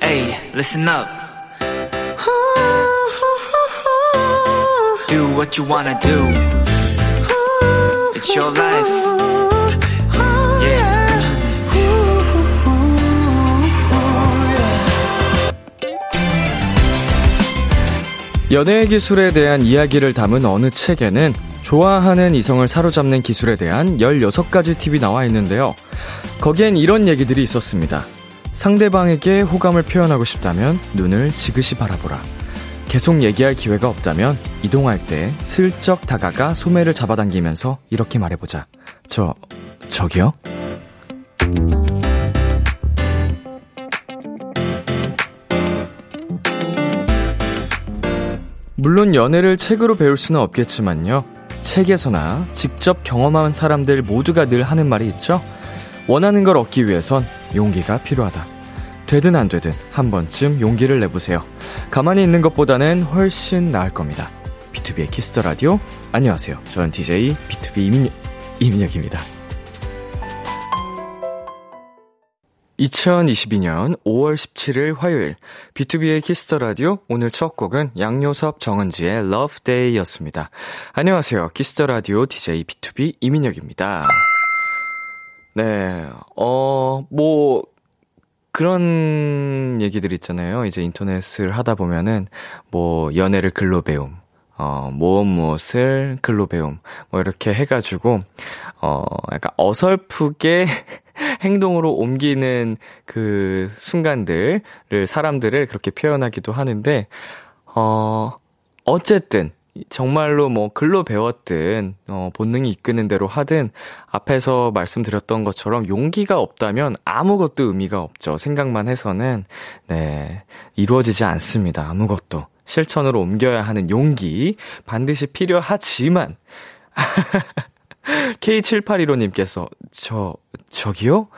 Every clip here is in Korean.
Hey, listen up. Do what you wanna do. It's your life. Yeah. 연애 기술에 대한 이야기를 담은 어느 책에는 좋아하는 이성을 사로잡는 기술에 대한 16가지 팁이 나와 있는데요. 거기엔 이런 얘기들이 있었습니다. 상대방에게 호감을 표현하고 싶다면 눈을 지그시 바라보라. 계속 얘기할 기회가 없다면 이동할 때 슬쩍 다가가 소매를 잡아당기면서 이렇게 말해보자. 저, 저기요? 물론 연애를 책으로 배울 수는 없겠지만요. 책에서나 직접 경험한 사람들 모두가 늘 하는 말이 있죠. 원하는 걸 얻기 위해선 용기가 필요하다. 되든 안 되든 한 번쯤 용기를 내보세요. 가만히 있는 것보다는 훨씬 나을 겁니다. B2B의 키스터 라디오. 안녕하세요. 저는 DJ BTOB 이민혁, 이민혁입니다. 2022년 5월 17일 화요일 B2B의 키스터 라디오 오늘 첫 곡은 양요섭 정은지의 Love Day였습니다. 안녕하세요. Kiss the 라디오 DJ BTOB 이민혁입니다. 네. 어, 뭐 그런 얘기들 있잖아요. 이제 인터넷을 하다 보면은 뭐 연애를 글로 배움 어, 무엇 무엇을 글로 배움, 뭐 이렇게 해가지고, 어, 약간 어설프게 행동으로 옮기는 그 순간들을, 사람들을 그렇게 표현하기도 하는데, 어, 어쨌든, 정말로 뭐 글로 배웠든, 어, 본능이 이끄는 대로 하든, 앞에서 말씀드렸던 것처럼 용기가 없다면 아무것도 의미가 없죠. 생각만 해서는, 네, 이루어지지 않습니다. 아무것도. 실천으로 옮겨야 하는 용기 반드시 필요하지만 K7815님께서 저 저기요?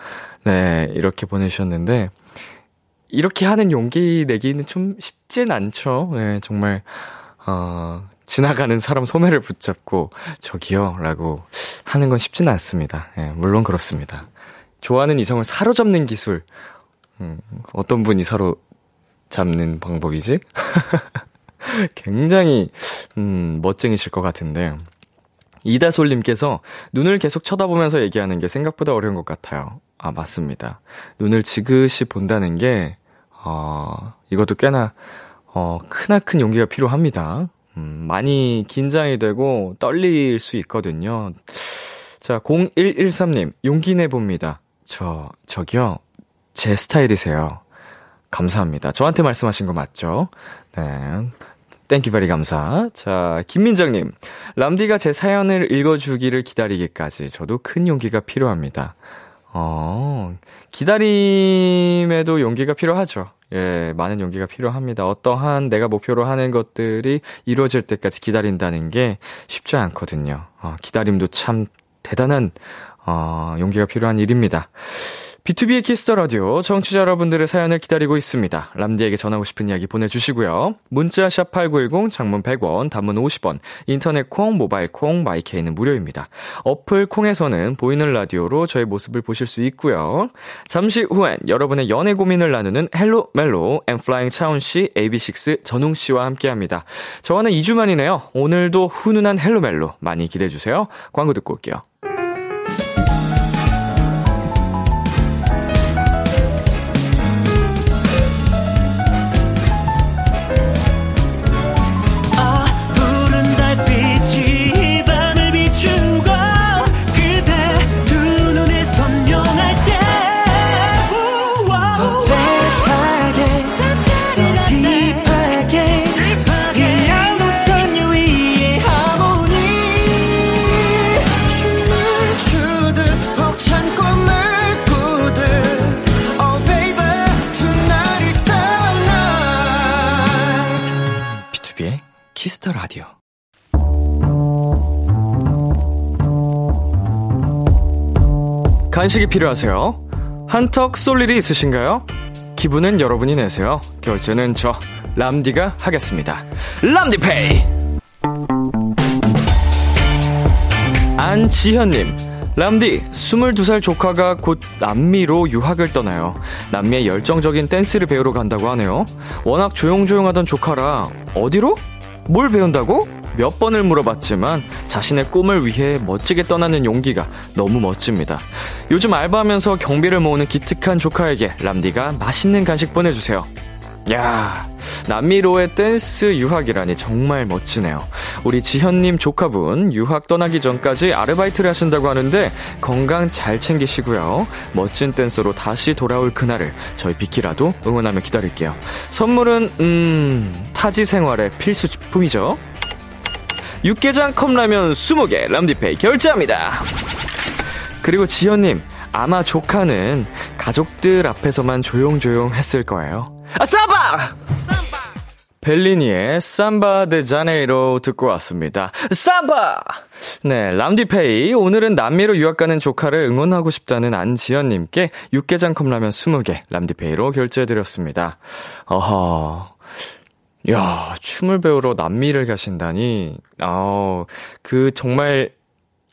네, 이렇게 보내주셨는데 이렇게 하는 용기 내기는 좀 쉽진 않죠. 네, 정말 어 지나가는 사람 소매를 붙잡고 저기요 라고 하는 건 쉽지는 않습니다. 예, 물론 그렇습니다. 좋아하는 이성을 사로잡는 기술. 음, 어떤 분이 사로 잡는 방법이지? 굉장히, 음, 멋쟁이실 것 같은데. 이다솔님께서 눈을 계속 쳐다보면서 얘기하는 게 생각보다 어려운 것 같아요. 아, 맞습니다. 눈을 지그시 본다는 게, 어, 이것도 꽤나, 어, 크나큰 용기가 필요합니다. 음, 많이 긴장이 되고 떨릴 수 있거든요. 자, 0113님, 용기 내봅니다. 저, 저기요. 제 스타일이세요. 감사합니다. 저한테 말씀하신 거 맞죠? 네. Thank you very 감사. 자, 김민정님. 람디가 제 사연을 읽어주기를 기다리기까지 저도 큰 용기가 필요합니다. 어, 기다림에도 용기가 필요하죠. 예, 많은 용기가 필요합니다. 어떠한 내가 목표로 하는 것들이 이루어질 때까지 기다린다는 게 쉽지 않거든요. 어, 기다림도 참 대단한, 어, 용기가 필요한 일입니다. B2B의 키스터 라디오 청취자 여러분들의 사연을 기다리고 있습니다. 람디에게 전하고 싶은 이야기 보내주시고요. 문자 샵 #8910 장문 100원, 단문 50원, 인터넷 콩, 모바일 콩, my K는 무료입니다. 어플 콩에서는 보이는 라디오로 저의 모습을 보실 수 있고요. 잠시 후엔 여러분의 연애 고민을 나누는 Hello 멜로 엔플라잉 차훈 씨, AB6 전웅 씨와 함께합니다. 저와는 2주 만이네요. 오늘도 훈훈한 Hello 멜로 많이 기대해 주세요. 광고 듣고 올게요. 간식이 필요하세요? 한턱 쏠 일이 있으신가요? 기분은 여러분이 내세요. 결제는 저 람디가 하겠습니다. 람디페이. 안지현님. 람디, 22살 조카가 곧 남미로 유학을 떠나요. 남미의 열정적인 댄스를 배우러 간다고 하네요. 워낙 조용조용하던 조카라, 어디로? 뭘 배운다고? 몇 번을 물어봤지만 자신의 꿈을 위해 멋지게 떠나는 용기가 너무 멋집니다. 요즘 알바하면서 경비를 모으는 기특한 조카에게 람디가 맛있는 간식 보내주세요. 야 남미로의 댄스 유학이라니 정말 멋지네요. 우리 지현님 조카분 유학 떠나기 전까지 아르바이트를 하신다고 하는데 건강 잘 챙기시고요. 멋진 댄서로 다시 돌아올 그날을 저희 비키라도 응원하며 기다릴게요. 선물은 음 타지 생활의 필수품이죠. 육개장 컵라면 20개 람디페이 결제합니다. 그리고 지현님 아마 조카는 가족들 앞에서만 조용조용 했을 거예요. 아, 삼바! 벨리니의 삼바 데 자네이로 듣고 왔습니다. 삼바! 네, 람디페이. 오늘은 남미로 유학 가는 조카를 응원하고 싶다는 안지연님께 육개장 컵라면 20개 람디페이로 결제해드렸습니다. 어허. 야, 춤을 배우러 남미를 가신다니. 어, 그 정말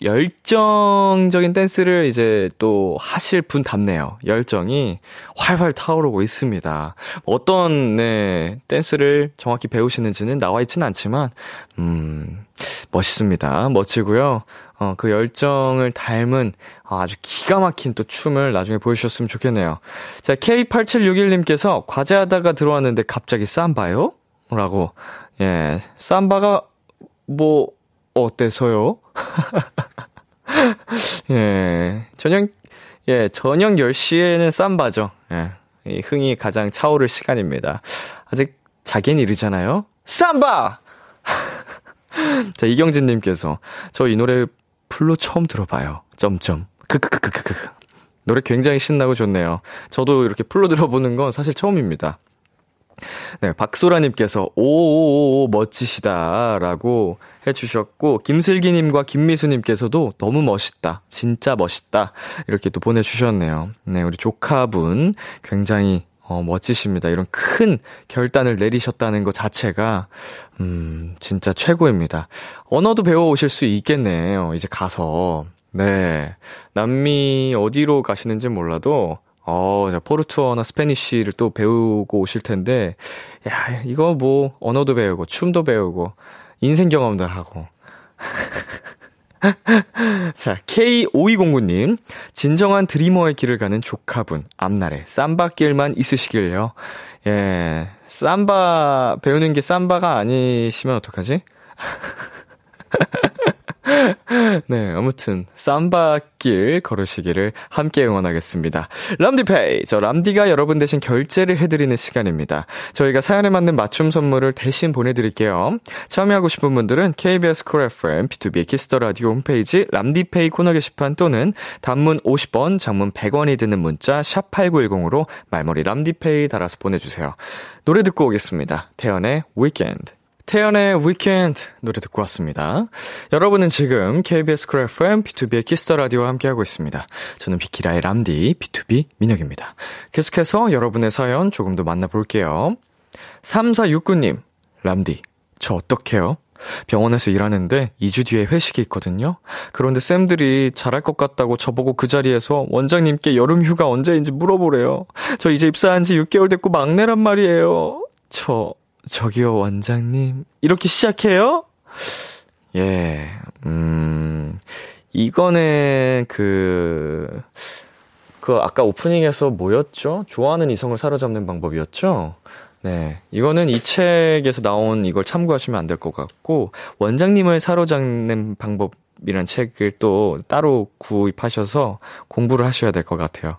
열정적인 댄스를 이제 또 하실 분 답네요. 열정이 활활 타오르고 있습니다. 어떤, 네, 댄스를 정확히 배우시는지는 나와 있지는 않지만, 음, 멋있습니다. 멋지고요. 어, 그 열정을 닮은 아주 기가 막힌 또 춤을 나중에 보여주셨으면 좋겠네요. 자, K8761님께서 과제하다가 들어왔는데 갑자기 쌈바요? 라고, 예, 쌈바가 뭐, 어때서요? 예, 저녁, 예, 저녁 10시에는 쌈바죠. 예, 이 흥이 가장 차오를 시간입니다. 아직 자기는 이르잖아요? 쌈바! 자, 이경진 님께서, 저 이 노래 풀로 처음 들어봐요. 점점. 크크크크크크. 노래 굉장히 신나고 좋네요. 저도 이렇게 풀로 들어보는 건 사실 처음입니다. 네, 박소라님께서 오오오 멋지시다라고 해주셨고 김슬기님과 김미수님께서도 너무 멋있다, 진짜 멋있다 이렇게 또 보내주셨네요. 네, 우리 조카분 굉장히 어, 멋지십니다. 이런 큰 결단을 내리셨다는 것 자체가, 음, 진짜 최고입니다. 언어도 배워오실 수 있겠네요. 이제 가서. 네. 남미 어디로 가시는지 몰라도, 어, 포르투어나 스페니쉬를 또 배우고 오실 텐데, 야, 이거 뭐, 언어도 배우고, 춤도 배우고, 인생 경험도 하고. 자, K5209님. 진정한 드리머의 길을 가는 조카분. 앞날에 쌈바길만 있으시길요. 예, 쌈바, 배우는 게 쌈바가 아니시면 어떡하지? 네, 아무튼 쌈바길 걸으시기를 함께 응원하겠습니다. 람디 Pay, 저 람디가 여러분 대신 결제를 해드리는 시간입니다. 저희가 사연에 맞는 맞춤 선물을 대신 보내드릴게요. 참여하고 싶은 분들은 KBS Cool FM, B2B 키스터 라디오 홈페이지 람디 Pay 코너 게시판 또는 단문 50원, 장문 100원이 드는 문자 샵 #8910으로 말머리 람디 Pay 달아서 보내주세요. 노래 듣고 오겠습니다. 태연의 Weekend. 태연의 Weekend 노래 듣고 왔습니다. 여러분은 지금 KBS 쿨 FM B2B의 키스터 라디오와 함께하고 있습니다. 저는 비키라의 람디 BTOB 민혁입니다. 계속해서 여러분의 사연 조금 더 만나볼게요. 3469님, 람디, 저 어떡해요? 병원에서 일하는데 2주 뒤에 회식이 있거든요. 그런데 쌤들이 잘할 것 같다고 저보고 그 자리에서 원장님께 여름 휴가 언제인지 물어보래요. 저 이제 입사한 지 6개월 됐고 막내란 말이에요. 저 저기요, 원장님. 이렇게 시작해요? 예, 음, 이거는 그, 그 아까 오프닝에서 뭐였죠? 좋아하는 이성을 사로잡는 방법이었죠? 네. 이거는 이 책에서 나온 이걸 참고하시면 안 될 것 같고, 원장님을 사로잡는 방법 이란 책을 또 따로 구입하셔서 공부를 하셔야 될 것 같아요.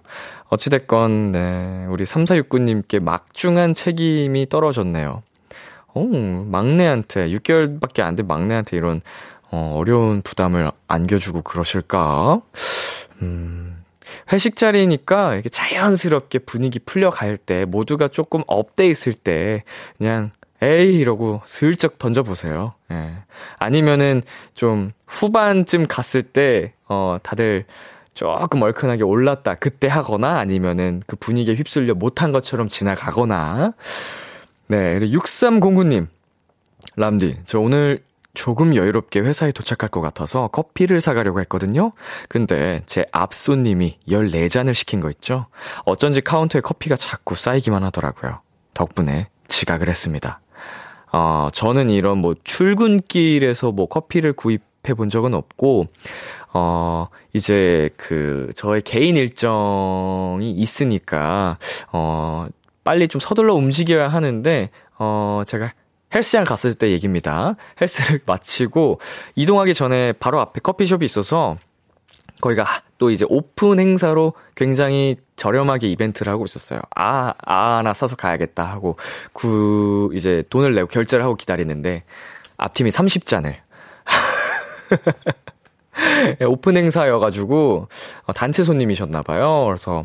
어찌됐건, 네. 우리 3469님께 막중한 책임이 떨어졌네요. 오, 막내한테, 6개월밖에 안 된 막내한테 이런, 어, 어려운 부담을 안겨주고 그러실까? 음, 회식 자리니까 이렇게 자연스럽게 분위기 풀려갈 때, 모두가 조금 up돼 있을 때, 그냥, 에이, 이러고 슬쩍 던져보세요. 예. 아니면은 좀 후반쯤 갔을 때, 어, 다들 조금 얼큰하게 올랐다. 그때 하거나 아니면은 그 분위기에 휩쓸려 못한 것처럼 지나가거나, 네, 6309님. 람디, 저 오늘 조금 여유롭게 회사에 도착할 것 같아서 커피를 사가려고 했거든요. 근데 제 앞 손님이 14잔을 시킨 거 있죠? 어쩐지 카운터에 커피가 자꾸 쌓이기만 하더라고요. 덕분에 지각을 했습니다. 어, 저는 이런 뭐 출근길에서 뭐 커피를 구입해 본 적은 없고, 어, 이제 그, 저의 개인 일정이 있으니까, 어, 빨리 좀 서둘러 움직여야 하는데, 어, 제가 헬스장 갔을 때 얘기입니다. 헬스를 마치고 이동하기 전에 바로 앞에 커피숍이 있어서 거기가 또 이제 오픈 행사로 굉장히 저렴하게 이벤트를 하고 있었어요. 아, 아, 하나 사서 가야겠다 하고, 그, 이제 돈을 내고 결제를 하고 기다리는데, 앞팀이 30잔을. 오픈 행사여가지고, 어, 단체 손님이셨나봐요. 그래서,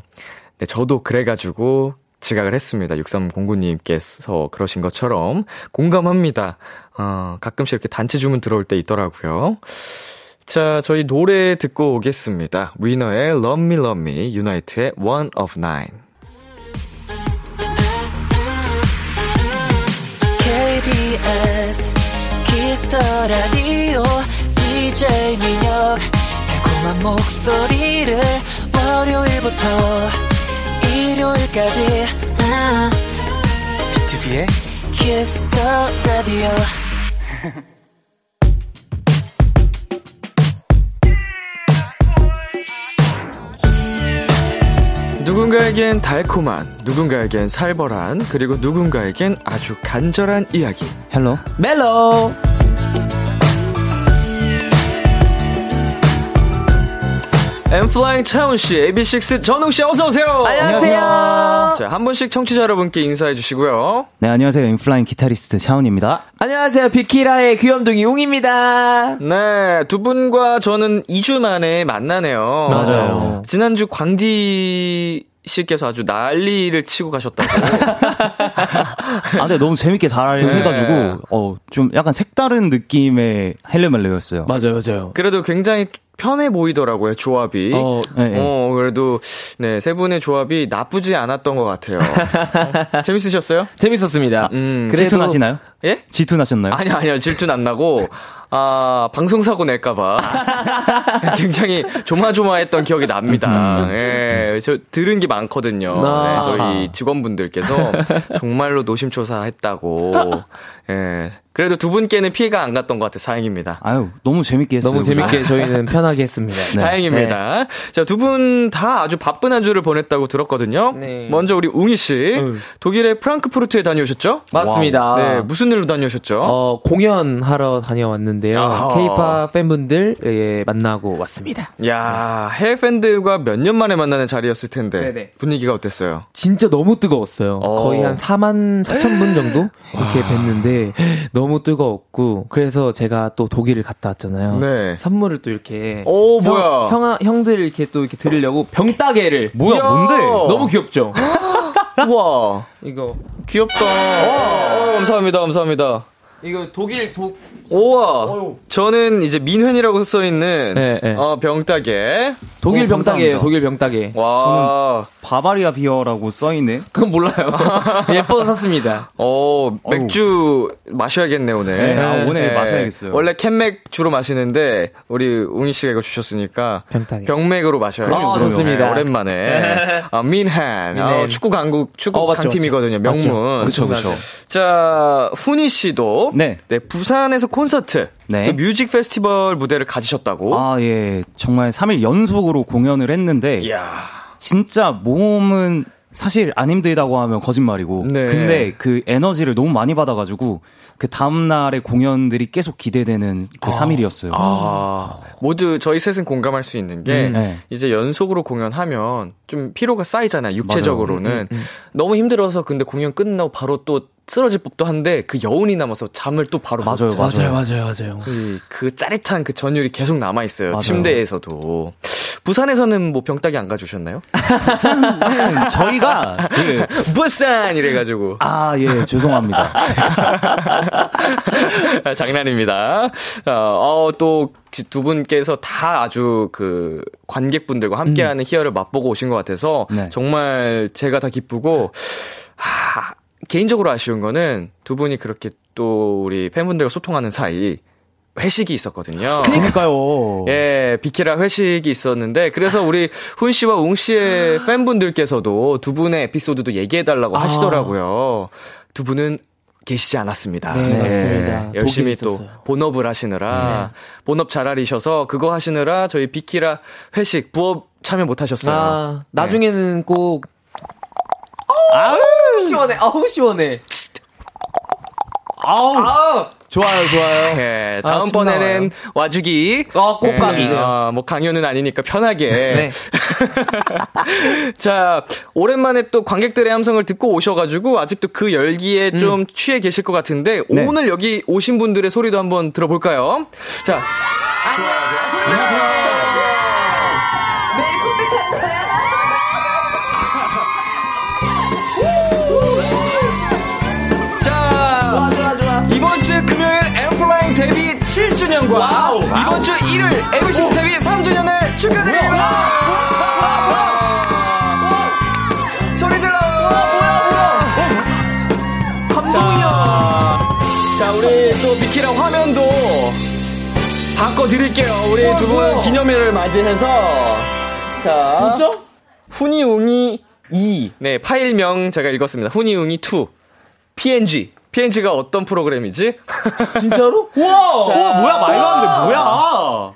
네, 저도 그래가지고, 지각을 했습니다. 6309님께서 그러신 것처럼 공감합니다. 어, 가끔씩 이렇게 단체 주문 들어올 때 있더라고요. 자, 저희 노래 듣고 오겠습니다. 위너의 Love Me Love Me, 유나이트의 One of Nine. KBS 키스 더 라디오 DJ 민혁 달콤한 목소리를 월요일부터 일요일까지. 비투비의 키스 더 라디오 누군가에겐 달콤한, 누군가에겐 살벌한, 그리고 누군가에겐 아주 간절한 이야기. 헬로 멜로 엔플라잉 차훈씨, AB6IX 전웅씨 어서오세요! 안녕하세요. 자, 한 분씩 청취자 여러분께 인사해 주시고요. 네 안녕하세요 엔플라잉 기타리스트 차훈입니다 안녕하세요 비키라의 귀염둥이 웅입니다 네, 두 분과 저는 2주 만에 만나네요. 맞아요. 지난주 광디 씨께서 아주 난리를 치고 가셨다고. 아 근데 너무 재밌게 잘 네. 해가지고 어 좀 약간 색다른 느낌의 헬레멜레였어요 맞아요 맞아요 그래도 굉장히 편해 보이더라고요, 조합이. 어, 네, 네. 어, 그래도, 네, 세 분의 조합이 나쁘지 않았던 것 같아요. 어, 재밌으셨어요? 재밌었습니다 음. 그래도- 질투 나시나요? 예? 질투 나셨나요? 아니요, 아니요. 질투는 안 나고, 아, 방송사고 낼까봐. 굉장히 조마조마했던 기억이 납니다. 예, 저 들은 게 많거든요. 아. 네, 저희 직원분들께서 정말로 노심초사했다고. 예. 그래도 두 분께는 피해가 안 갔던 것 같아 다행입니다. 아유 너무 재밌게 했어요 너무. 재밌게 저희는 편하게 했습니다 네. 다행입니다. 자, 두 분 다 아주 바쁜 한 주를 보냈다고 들었거든요. 네. 먼저 우리 웅이 씨. 응. 독일의 프랑크푸르트에 다녀오셨죠? 맞습니다 네, 무슨 일로 다녀오셨죠? 어, 공연 하러 다녀왔는데요. 아하. 케이팝 팬분들 예, 만나고 왔습니다. 야, 해외 팬들과 몇 년 만에 만나는 자리였을 텐데 네네. 분위기가 어땠어요? 진짜 너무 뜨거웠어요. 어. 거의 한 4만 4천 분 정도 이렇게 뵀는데 너무 뜨거웠고 그래서 제가 또 독일을 갔다 왔잖아요. 네. 선물을 또 이렇게 오, 형, 뭐야? 형 형들 이렇게 또 이렇게 드리려고 병따개를 뭐야. 뭔데? 너무 귀엽죠. 우와, 이거 귀엽다. 어, 감사합니다, 감사합니다. 이거 독일 독 우와, 저는 이제 민현이라고 써 있는 네, 네. 어, 병따개. 독일 어, 병따개예요. 독일 병따개. 와, 바바리아 비어라고 써 있네 그건 몰라요. 예뻐서 샀습니다. 어, 맥주 마셔야겠네, 오늘. 네, 아, 오늘 마셔야겠어요. 원래 캔맥 주로 마시는데, 우리 웅이 씨가 이거 주셨으니까. 병따개. 병맥으로 마셔야죠. 아. 좋습니다. 네, 오랜만에. 아, 민한. 아, 축구 강국, 축구 어, 맞죠, 강팀이거든요. 맞죠. 명문. 그쵸 그쵸 자, 훈이 씨도. 네. 부산에서 콘서트. 네. 또 뮤직 페스티벌 무대를 가지셨다고. 아 예 정말 3일 연속으로 공연을 했는데 이야. 진짜 몸은 사실 안 힘들다고 하면 거짓말이고 네. 근데 그 에너지를 너무 많이 받아가지고 그 다음날의 공연들이 계속 기대되는 그 3일이었어요 아, 모두 저희 셋은 공감할 수 있는 게 음, 네. 이제 연속으로 공연하면 좀 피로가 쌓이잖아요. 육체적으로는 음, 너무 힘들어서 근데 공연 끝나고 바로 또 쓰러질 법도 한데 그 여운이 남아서 잠을 또 바로 못 맞아요, 자요. 맞아요. 맞아요, 맞아요. 그, 그 짜릿한 그 전율이 계속 남아 있어요. 맞아요. 침대에서도. 부산에서는 뭐 병따기 안 가주셨나요? 부산은 저희가 그, 부산 이래가지고. 아, 예, 죄송합니다. 아, 장난입니다. 어, 또, 두 분께서 다 아주 그 관객분들과 함께하는 희열을 맛보고 오신 것 같아서 네. 정말 제가 다 기쁘고, 하, 개인적으로 아쉬운 거는 두 분이 그렇게 또 우리 팬분들과 소통하는 사이 회식이 있었거든요. 그러니까요. 예, 비키라 회식이 있었는데 그래서 우리 훈 씨와 웅 씨의 팬분들께서도 두 분의 에피소드도 얘기해 달라고 하시더라고요. 두 분은 계시지 않았습니다. 네, 예, 맞습니다. 열심히 또. 본업을 하시느라 본업 잘 알리셔서 그거 하시느라 저희 비키라 회식 부업 참여 못 하셨어요. 아, 나중에는 꼭 아우 시원해. 아우 시원해. 아우. 아우 좋아요, 좋아요. 예, 아, 침 다음번에는 와주기. 어, 꼭 가기. 예, 어, 뭐 강요는 아니니까 편하게. 네. 자, 오랜만에 또 관객들의 함성을 듣고 오셔가지고 아직도 그 열기에 음. 좀 취해 계실 것 같은데 네. 오늘 여기 오신 분들의 소리도 한번 들어볼까요? 자, 자, 7주년과 이번 주 일요일 에비식스 데뷔 3주년을 축하드립니다. 소리 질러! 감동이야. 자, 우리 또 미키랑 화면도 바꿔드릴게요. 우리 두 분 기념일을 맞이해서. 자. 진짜? 후니웅이 2. 네, 파일명 제가 읽었습니다. 후니웅이 2. PNG. PNG가 어떤 프로그램이지? 진짜로? 우와! 우와, 뭐야, 말도 안 돼, 뭐야!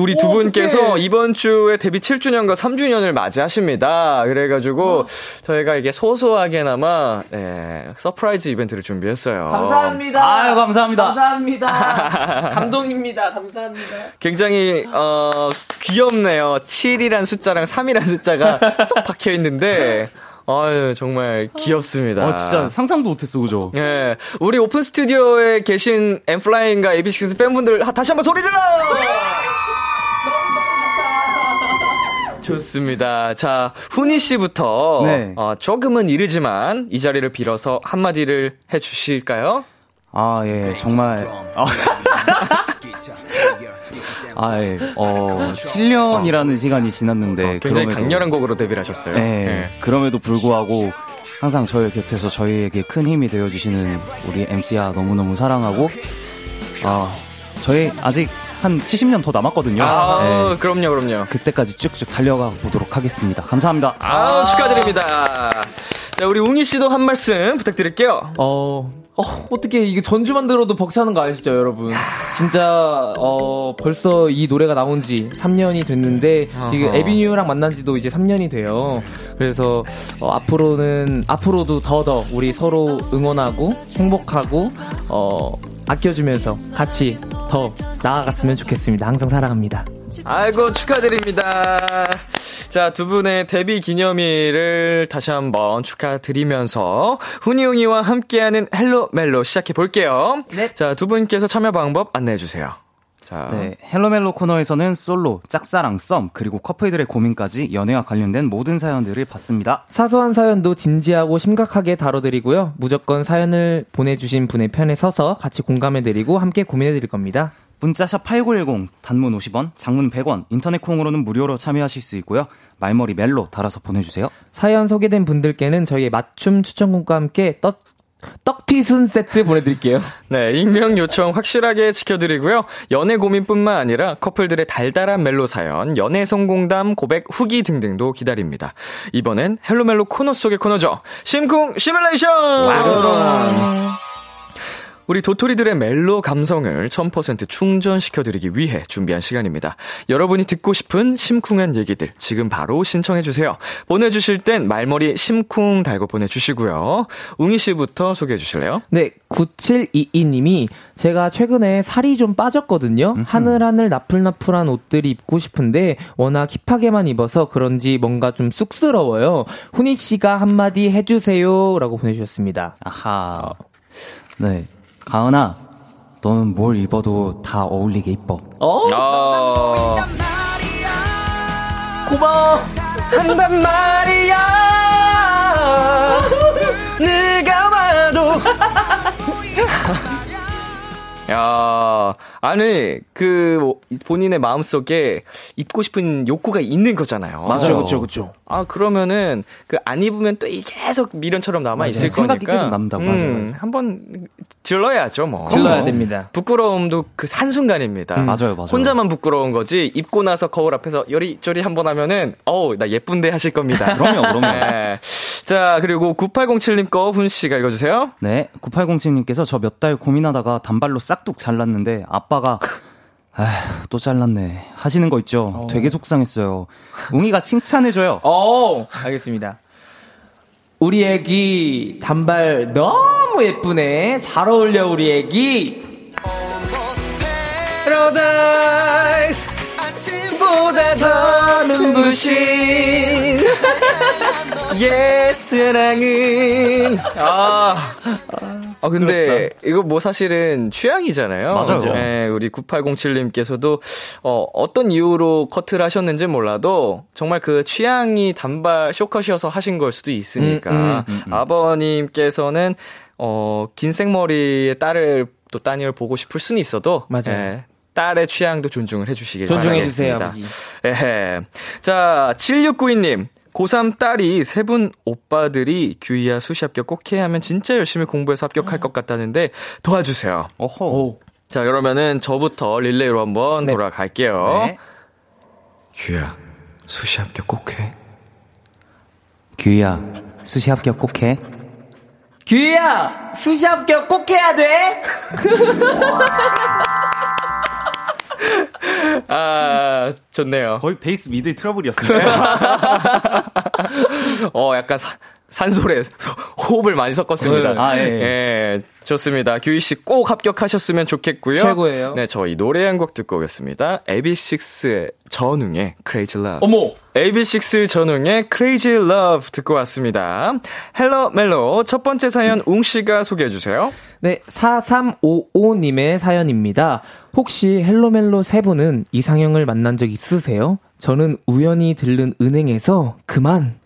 우리 두 분께서 이번 주에 데뷔 7주년과 3주년을 맞이하십니다. 그래가지고 저희가 이게 소소하게나마 네, surprise 이벤트를 준비했어요. 감사합니다. 아유, 감사합니다. 감사합니다. 감동입니다. 감사합니다. 굉장히 어 귀엽네요. 7이란 숫자랑 3이란 숫자가 쏙 박혀 있는데 아유 정말 귀엽습니다. 어, 진짜 상상도 못했어, 그죠? 예, 우리 오픈 스튜디오에 계신 엠플라잉과 에비식스 팬분들 하- 다시 한번 소리 질러! 좋습니다. 자, 훈이 씨부터 네. 어, 조금은 이르지만 이 자리를 빌어서 한마디를 해주실까요? 아, 예, 정말. 아, 아, 예, 어, 7년이라는 시간이 지났는데. 어, 굉장히 그럼에도- 강렬한 곡으로 데뷔를 하셨어요. 네, 예. 그럼에도 불구하고 항상 저희 곁에서 저희에게 큰 힘이 되어 주시는 우리 MC야 너무너무 사랑하고, 아, 저희 아직 한 70년 더 남았거든요. 아, 네, 그럼요, 그럼요. 그때까지 쭉쭉 달려가 보도록 하겠습니다. 감사합니다. 아, 축하드립니다. 자, 우리 웅이 씨도 한 말씀 부탁드릴게요. 어, 어, 어떻게 이게 전주만 들어도 벅차는 거 아시죠, 여러분? 진짜, 어, 벌써 이 노래가 나온 지 3년이 됐는데, 지금 어허. 에비뉴랑 만난 지도 이제 3년이 돼요. 그래서, 어, 앞으로는, 앞으로도 더더 우리 서로 응원하고, 행복하고, 어, 아껴주면서 같이 더 나아갔으면 좋겠습니다. 항상 사랑합니다. 아이고 축하드립니다. 자, 두 분의 데뷔 기념일을 다시 한번 축하드리면서 훈이웅이와 함께하는 헬로 멜로 시작해 볼게요. 네. 자, 두 분께서 참여 방법 안내해 주세요. 자, 네, 헬로멜로 코너에서는 솔로, 짝사랑, 썸, 그리고 커플들의 고민까지 연애와 관련된 모든 사연들을 받습니다. 사소한 사연도 진지하고 심각하게 다뤄드리고요. 무조건 사연을 보내주신 분의 편에 서서 같이 공감해드리고 함께 고민해드릴 겁니다. 문자샵 8910, 단문 50원, 장문 100원, 인터넷 콩으로는 무료로 참여하실 수 있고요. 말머리 멜로 달아서 보내주세요. 사연 소개된 분들께는 저희의 맞춤 추천곡과 함께 떡, 떡튀순 세트 보내드릴게요. 네, 익명 요청 확실하게 지켜드리고요. 연애 고민뿐만 아니라 커플들의 달달한 멜로 사연, 연애 성공담, 고백 후기 등등도 기다립니다. 이번엔 헬로멜로 코너 속의 코너죠. 심쿵 시뮬레이션! 우 리 도토리들의 멜로 감성을 1000% 충전시켜드리기 위해 준비한 시간입니다. 여러분이 듣고 싶은 심쿵한 얘기들 지금 바로 신청해주세요. 보내주실 땐 말머리 심쿵 달고 보내주시고요. 웅이 씨부터 소개해주실래요? 네, 9722님이 제가 최근에 살이 좀 빠졌거든요. 하늘하늘 나풀나풀한 옷들이 입고 싶은데 워낙 힙하게만 입어서 그런지 뭔가 좀 쑥스러워요. 훈이 씨가 한마디 해주세요. 라고 보내주셨습니다. 아하. 네. 가은아, 너는 뭘 입어도 다 어울리게 이뻐. 어? 어... 고마워. 한단 말이야 늘 감아도 야 아니 그그 본인의 마음 속에 입고 싶은 욕구가 있는 거잖아요. 맞아요. 그쵸, 그쵸. 아 그러면은 그 안 입으면 또이 계속 미련처럼 남아 있을 맞아요. 생각이 거니까 계속 남는다고, 맞아요. 한번 질러야죠 뭐. 질러야 됩니다. 부끄러움도 그 한 순간입니다. 음. 맞아요, 맞아요. 혼자만 부끄러운 거지 입고 나서 거울 앞에서 요리조리 한번 하면은 어우 나 예쁜데 하실 겁니다. 그럼요, 그럼요. 네. 자 그리고 9807님 거 훈 씨가 읽어주세요. 네, 9807님께서 저 몇 달 고민하다가 단발로 싹둑 잘랐는데 아빠 가 아, 또 잘랐네 하시는 거 있죠. 되게 속상했어요. 웅이가 칭찬해줘요. 어, 알겠습니다. 우리 애기 단발 너무 예쁘네. 잘 어울려 우리 애기. 파라다이스 아침보다 더 눈부신 옛 사랑은 아, 아 근데 이거 뭐 사실은 취향이잖아요. 맞아요. 네, 우리 9807님께서도 어, 어떤 이유로 커트를 하셨는지 몰라도 정말 그 취향이 단발 쇼컷이어서 하신 걸 수도 있으니까 음, 아버님께서는 어, 긴 생머리의 딸을 또 따님을 보고 싶을 수는 있어도 맞아요. 예, 딸의 취향도 존중을 해주시길 존중해주세요, 바라겠습니다. 아버지. 에헤. 자, 7692님. 고3 딸이 세 분 오빠들이 규이야 수시 합격 꼭 해야 하면 진짜 열심히 공부해서 합격할 것 같다는데 도와주세요. 어허. 오. 자, 그러면은 저부터 릴레이로 한번 네. 돌아갈게요. 네. 규야, 수시 합격 꼭 해. 규희야, 수시 합격 꼭 해. 규희야, 수시 합격 꼭 해야 돼. 아, 좋네요. 거의 bass mid treble이었어요. 어, 약간 사- 산소래 호흡을 많이 섞었습니다. 네. 아, 예, 예. 예, 좋습니다. 규희 씨 꼭 합격하셨으면 좋겠고요. 최고예요. 네, 저희 노래 한 곡 듣고 오겠습니다. AB6IX의 전웅의 Crazy Love. 어머. AB6IX 전웅의 Crazy Love 듣고 왔습니다. 헬로 멜로 첫 번째 사연 웅 씨가 소개해 주세요. 네, 4355님의 사연입니다. 혹시 헬로 멜로 세 분은 이상형을 만난 적 있으세요? 저는 우연히 들른 은행에서 그만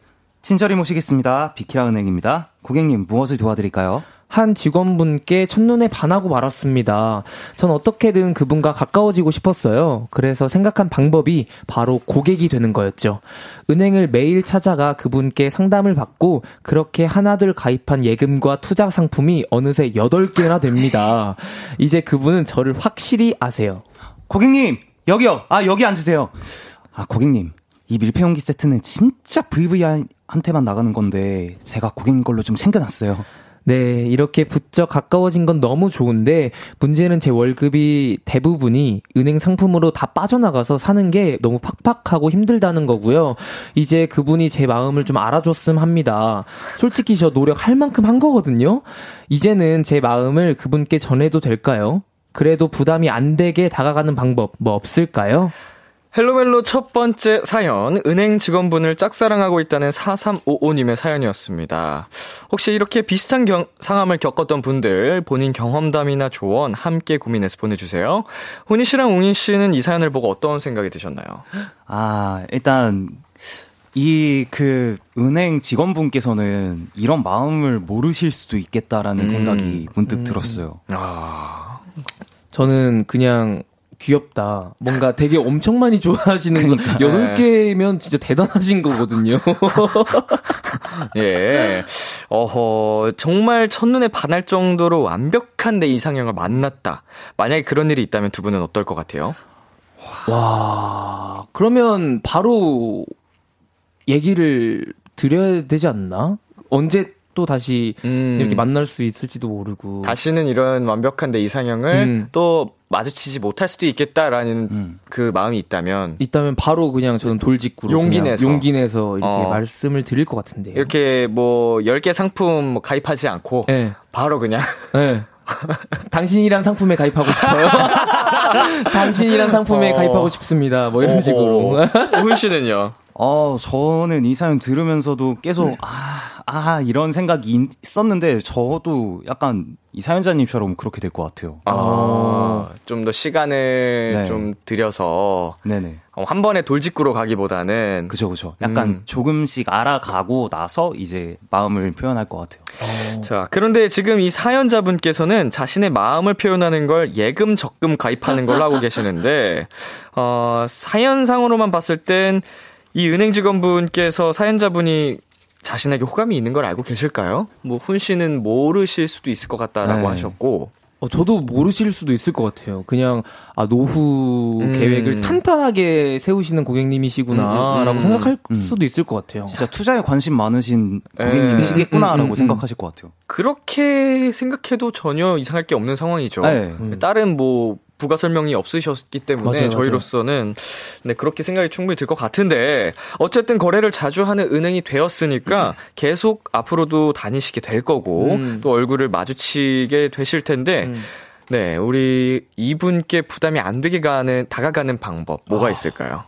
친절히 모시겠습니다. 비키라 은행입니다. 고객님, 무엇을 도와드릴까요? 한 직원분께 첫눈에 반하고 말았습니다. 전 어떻게든 그분과 가까워지고 싶었어요. 그래서 생각한 방법이 바로 고객이 되는 거였죠. 은행을 매일 찾아가 그분께 상담을 받고 그렇게 하나둘 가입한 예금과 투자 상품이 어느새 8개나 됩니다. 이제 그분은 저를 확실히 아세요. 고객님, 여기요. 아, 여기 앉으세요. 아, 고객님. 이 밀폐용기 세트는 진짜 VV 한테만 나가는 건데 제가 고객님 걸로 좀 챙겨놨어요. 네, 이렇게 부쩍 가까워진 건 너무 좋은데 문제는 제 월급이 대부분이 은행 상품으로 다 빠져나가서 사는 게 너무 팍팍하고 힘들다는 거고요. 이제 그분이 제 마음을 좀 알아줬음 합니다. 솔직히 저 노력할 만큼 한 거거든요. 이제는 제 마음을 그분께 전해도 될까요? 그래도 부담이 안 되게 다가가는 방법 뭐 없을까요? 헬로멜로 첫 번째 사연, 은행 직원분을 짝사랑하고 있다는 4355님의 사연이었습니다. 혹시 이렇게 비슷한 경, 상황을 겪었던 분들, 본인 경험담이나 조언 함께 고민해서 보내주세요. 훈이 씨랑 웅인 씨는 이 사연을 보고 어떤 생각이 드셨나요? 아, 일단 이 그 은행 직원분께서는 이런 마음을 모르실 수도 있겠다라는 생각이 문득 들었어요. 아, 저는 그냥 귀엽다. 뭔가 되게 엄청 많이 좋아하시는 거. 여덟 개면 진짜 대단하신 거거든요. 예. 어허, 정말 첫눈에 반할 정도로 완벽한 내 이상형을 만났다. 만약에 그런 일이 있다면 두 분은 어떨 것 같아요? 와, 그러면 바로 얘기를 드려야 되지 않나? 언제 또 다시 음. 이렇게 만날 수 있을지도 모르고. 다시는 이런 완벽한 내 이상형을 음. 또 마주치지 못할 수도 있겠다라는 음. 그 마음이 있다면 있다면 바로 그냥 저는 돌직구로 용기 내서. 용기 내서 이렇게 어. 말씀을 드릴 것 같은데요. 이렇게 뭐 10개 상품 뭐 가입하지 않고 예. 바로 그냥 네. 당신이란 상품에 가입하고 싶어요. 당신이란 상품에 어. 가입하고 싶습니다. 뭐 이런 식으로. 훈 씨는요? 어, 저는 이 사연 들으면서도 계속, 아, 아, 이런 생각이 있었는데, 저도 약간 이 사연자님처럼 그렇게 될 것 같아요. 아, 좀더 시간을 네. 좀 들여서 네네. 어, 한 번에 돌직구로 가기보다는 그죠, 그죠. 약간 음. 조금씩 알아가고 나서 이제 마음을 표현할 것 같아요. 자, 그런데 지금 이 사연자분께서는 자신의 마음을 표현하는 걸 예금 적금 가입하는 걸로 하고 계시는데, 어, 사연상으로만 봤을 땐 이 은행 직원분께서 사연자분이 자신에게 호감이 있는 걸 알고 계실까요? 뭐, 훈 씨는 모르실 수도 있을 것 같다라고 네. 하셨고, 어, 저도 모르실 수도 있을 것 같아요. 그냥, 아, 노후 음. 계획을 탄탄하게 세우시는 고객님이시구나, 음, 음, 라고 음. 생각할 음. 수도 있을 것 같아요. 진짜 투자에 관심 많으신 예. 고객님이시겠구나라고 음, 음, 음, 생각하실 것 같아요. 그렇게 생각해도 전혀 이상할 게 없는 상황이죠. 네. 음. 다른 뭐 부가 설명이 없으셨기 때문에 맞아요, 맞아요. 저희로서는 네, 그렇게 생각이 충분히 들 것 같은데 어쨌든 거래를 자주 하는 은행이 되었으니까 계속 앞으로도 다니시게 될 거고 음. 또 얼굴을 마주치게 되실 텐데 음. 네, 우리 이분께 부담이 안 되게 가는 다가가는 방법 아. 뭐가 있을까요?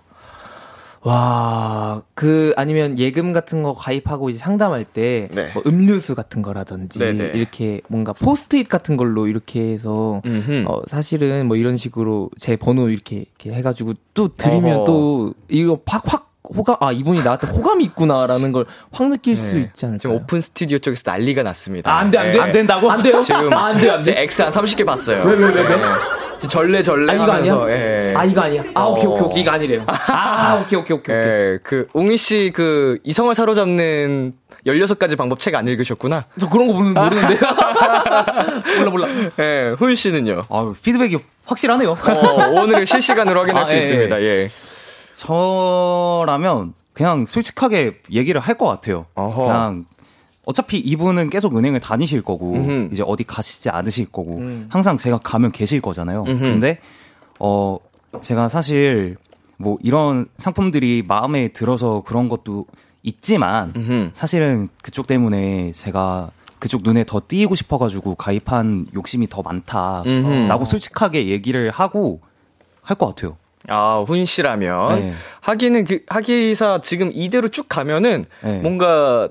와, 그, 아니면 예금 같은 거 가입하고 이제 상담할 때, 네. 뭐 음료수 같은 거라든지, 네네. 이렇게 뭔가 포스트잇 같은 걸로 이렇게 해서, 음흠. 어, 사실은 뭐 이런 식으로 제 번호 이렇게, 이렇게 해가지고 또 드리면 어허. 또, 이거 확, 확, 호감, 아, 이분이 나한테 호감이 있구나라는 걸 확 느낄 수 네. 있지 않을까요? 지금 오픈 스튜디오 쪽에서 난리가 났습니다. 아, 안 돼, 안 돼. 네. 안 된다고? 안 돼요? 지금 아, 안 돼, 안제 돼. X 한 30개 봤어요. 왜, 왜, 왜, 왜? 네. 절레 절레 아, 이거 하면서 아니야? 예. 아, 이거 아니야. 아, 오케이, 오케이, 어. 오케이. 이거 아니래요. 아, 오케이, 오케이, 오케이. 오케이. 예, 그 웅이 씨 그 이성을 사로잡는 16가지 방법 책 안 읽으셨구나. 저 그런 거 모르- 모르는데요? 몰라, 몰라. 예, 훈 씨는요. 아, 피드백이 확실하네요. 어, 오늘은 실시간으로 확인할 아, 수 예, 있습니다. 예. 저라면 그냥 솔직하게 얘기를 할 것 같아요. 어허. 그냥 어차피 이분은 계속 은행을 다니실 거고 음흠. 이제 어디 가시지 않으실 거고 음. 항상 제가 가면 계실 거잖아요. 음흠. 근데 어 제가 사실 뭐 이런 상품들이 마음에 들어서 그런 것도 있지만 음흠. 사실은 그쪽 때문에 제가 그쪽 눈에 더 띄이고 싶어가지고 가입한 욕심이 더 많다라고. 솔직하게 얘기를 하고 할 것 같아요. 아, 훈 씨라면 네. 하기는 그 하기사 지금 이대로 쭉 가면은 네. 뭔가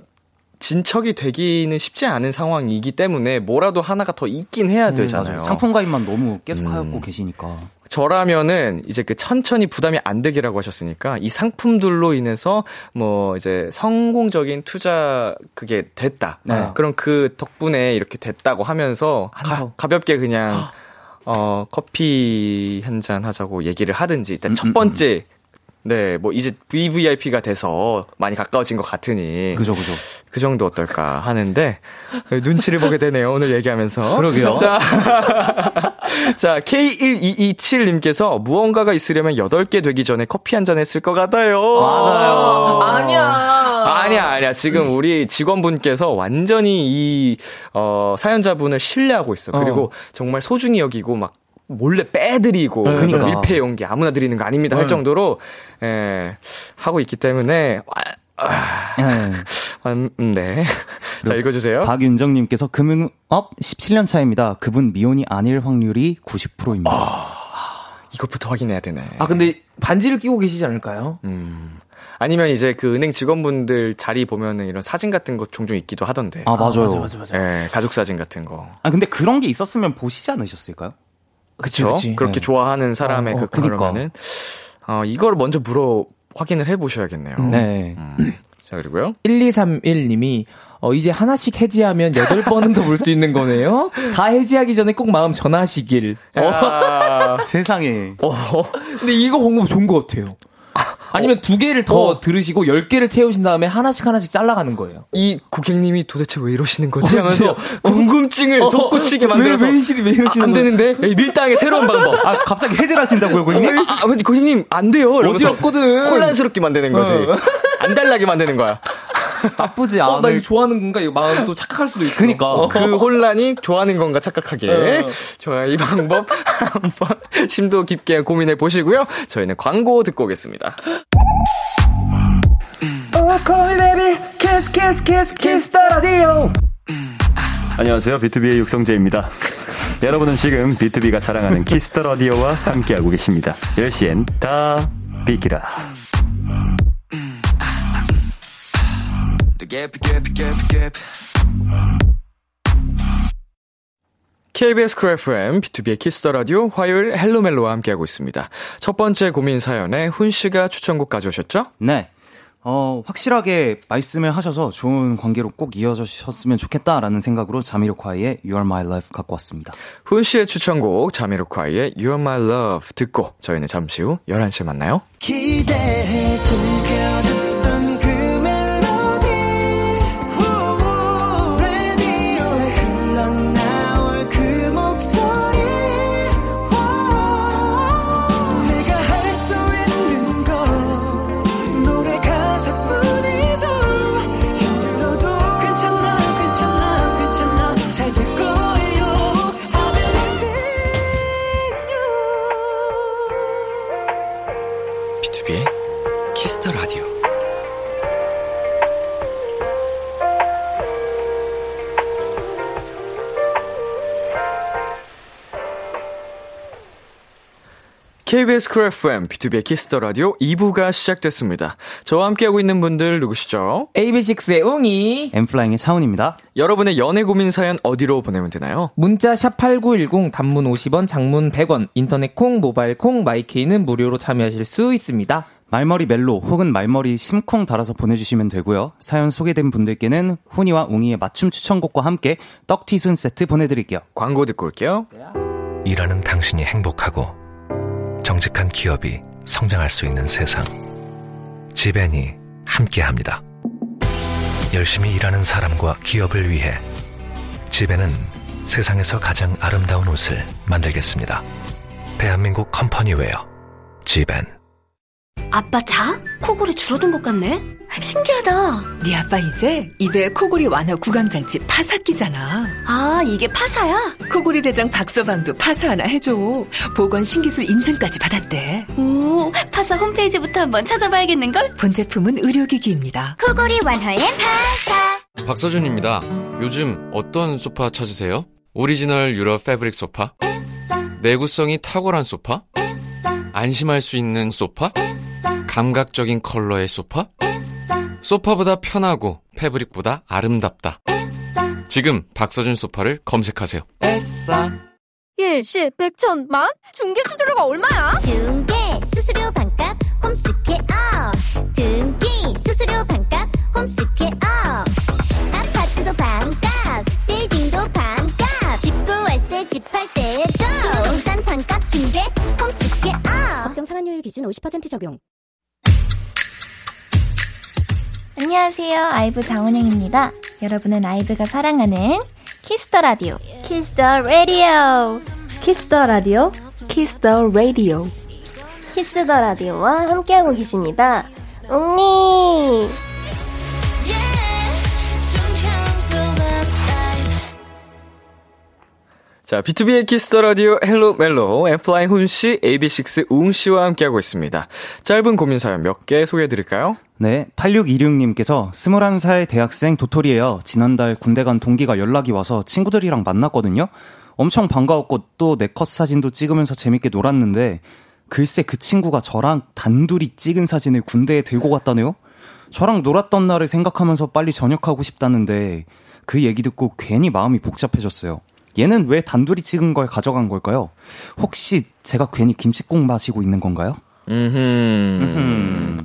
진척이 되기는 쉽지 않은 상황이기 때문에 뭐라도 하나가 더 있긴 해야 되잖아요. 맞아요. 상품 가입만 너무 계속 음. 하고 계시니까. 저라면은 이제 그 천천히 부담이 안 되기라고 하셨으니까 이 상품들로 인해서 뭐 이제 성공적인 투자 그게 됐다. 네. 그럼 그 덕분에 이렇게 됐다고 하면서 가. 가볍게 그냥 어 커피 한 잔 하자고 얘기를 하든지 일단 첫 번째 네, 뭐 이제 VVIP가 돼서 많이 가까워진 것 같으니 그죠, 그죠. 그 정도 어떨까 하는데 눈치를 보게 되네요 오늘 얘기하면서 그러게요. 자, 자 K1227님께서 무언가가 있으려면 8개 되기 전에 커피 한 잔 했을 것 같아요 맞아요. 아니야. 아니야 아니야 지금 우리 직원분께서 완전히 이 어, 사연자분을 신뢰하고 있어 그리고 정말 소중히 여기고 막 몰래 빼드리고 그러니까. 밀폐 용기 아무나 드리는 거 아닙니다 할 네. 정도로 예, 하고 있기 때문에 아, 네. 음, 네. 자, 읽어주세요. 박윤정님께서 금융업 17년 차입니다. 그분 미혼이 아닐 확률이 90%입니다. 이것부터 확인해야 되네. 아, 근데 반지를 끼고 계시지 않을까요? 음. 아니면 이제 그 은행 직원분들 자리 보면은 이런 사진 같은 거 종종 있기도 하던데. 아, 맞아요. 맞아, 맞아, 맞아. 예, 가족 사진 같은 거. 아, 근데 그런 게 있었으면 보시지 않으셨을까요? 그렇죠? 그렇게 네. 좋아하는 사람의 어, 그 어, 그니까. 그러면은 어, 이걸 먼저 물어 확인을 해 보셔야겠네요. 네. 음. 자, 그리고요. 1231님이 어, 이제 하나씩 해지하면 8번은 더 볼 수 있는 거네요? 다 해지하기 전에 꼭 마음 전하시길. 아, 세상에. 어, 근데 이거 방법 좋은 것 같아요. 아니면 두 개를 더 들으시고 10개를 채우신 다음에 하나씩 하나씩 잘라가는 거예요. 이 고객님이 도대체 왜 이러시는 거지 하면서 궁금증을 솟구치게 만들어서 왜, 왜 이러시- 왜 이러시는 아, 안? 되는데? 이 밀당의 새로운 방법. 아, 갑자기 해제를 하신다고요, 고객님? 아, 아, 아, 고객님, 안 돼요. 어지럽거든. 혼란스럽게 만드는 거지. 안 달라게 만드는 거야. 나쁘지 어, 나 않을 이거 좋아하는 건가? 이거 마음 또 착각할 수도 있어. 그니까. 어. 그 혼란이 좋아하는 건가 착각하게. 어. 좋아요. 이 방법 한번 심도 깊게 고민해 보시고요. 저희는 광고 듣고 오겠습니다. 안녕하세요. 비투비의 육성재입니다. 여러분은 지금 비투비가 자랑하는 키스 더 라디오와 함께하고 계십니다. 10시엔 다 비키라. Gap, gap, gap, gap. KBS 쿨 FM, 비투비의 키스 더 라디오 화요일 헬로멜로와 함께하고 있습니다. 첫 번째 고민 사연에 훈 씨가 추천곡 가져오셨죠? 네. 어, 확실하게 말씀을 하셔서 좋은 관계로 꼭 이어졌으면 좋겠다라는 생각으로 자미로콰이의 You Are My Love 갖고 왔습니다. 훈 씨의 추천곡 자미로콰이의 You Are My Love 듣고 저희는 잠시 후 11시에 만나요. 기대해 즐 KBS 쿨 FM, 비투비의 키스 더 라디오 2부가 시작됐습니다. 저와 함께하고 있는 분들 누구시죠? AB6IX의 웅이 엔플라잉의 차훈입니다. 여러분의 연애 고민 사연 어디로 보내면 되나요? 문자 샵8910 단문 50원 장문 100원 인터넷 콩 모바일 콩 마이 K는 무료로 참여하실 수 있습니다. 말머리 멜로 혹은 말머리 심쿵 달아서 보내주시면 되고요. 사연 소개된 분들께는 훈이와 웅이의 맞춤 추천곡과 함께 떡튀순 세트 보내드릴게요. 광고 듣고 올게요. 일하는 당신이 행복하고 정직한 기업이 성장할 수 있는 세상. 지벤이 함께 합니다. 열심히 일하는 사람과 기업을 위해 지벤은 세상에서 가장 아름다운 옷을 만들겠습니다. 대한민국 company wear 지벤. 아빠 자? 코골이 줄어든 것 같네? 신기하다. 네 아빠 이제 입에 코골이 완화 구강장치 파사 끼잖아. 아, 이게 파사야? 코골이 대장 박서방도 파사 하나 해줘. 보건 신기술 인증까지 받았대. 오, 파사 홈페이지부터 한번 찾아봐야겠는걸? 본 제품은 의료기기입니다. 코골이 완화엔 파사. 박서준입니다. 요즘 어떤 소파 찾으세요? 오리지널 유럽 패브릭 소파? 내구성이 탁월한 소파? 안심할 수 있는 소파? 감각적인 컬러의 소파? 소파보다 편하고 패브릭보다 아름답다. 지금 박서준 소파를 검색하세요. 일시, 백천, 만? 중개 수수료가 얼마야? 중개 수수료 반값 홈스케어 등기 수수료 반값 홈스케어 아파트도 반값 빌딩도 반값 집 구할 때 집 팔 때도 부동산 반값 중개 상환율 기준 50% 적용 안녕하세요. 아이브 장원영입니다. 여러분은 아이브가 사랑하는 Kiss the Radio. 키스터 라디오. Kiss the Radio. Kiss the Radio. Kiss the Radio와 함께하고 계십니다. 웅니. 자, B2B의 키스터 라디오 헬로 멜로 엠플라잉 훈 씨, AB6IX 웅 씨와 함께하고 있습니다. 짧은 고민 사연 몇 개 소개해 드릴까요? 네, 8626님께서 21살 대학생 도토리예요. 지난달 군대 간 동기가 연락이 와서 친구들이랑 만났거든요. 엄청 반가웠고 또내컷 사진도 찍으면서 재밌게 놀았는데 글쎄 그 친구가 저랑 단둘이 찍은 사진을 군대에 들고 갔다네요. 저랑 놀았던 날을 생각하면서 빨리 전역하고 싶다는데 그 얘기 듣고 괜히 마음이 복잡해졌어요. 얘는 왜 단둘이 찍은 걸 가져간 걸까요? 혹시 제가 괜히 김치국 마시고 있는 건가요? 음.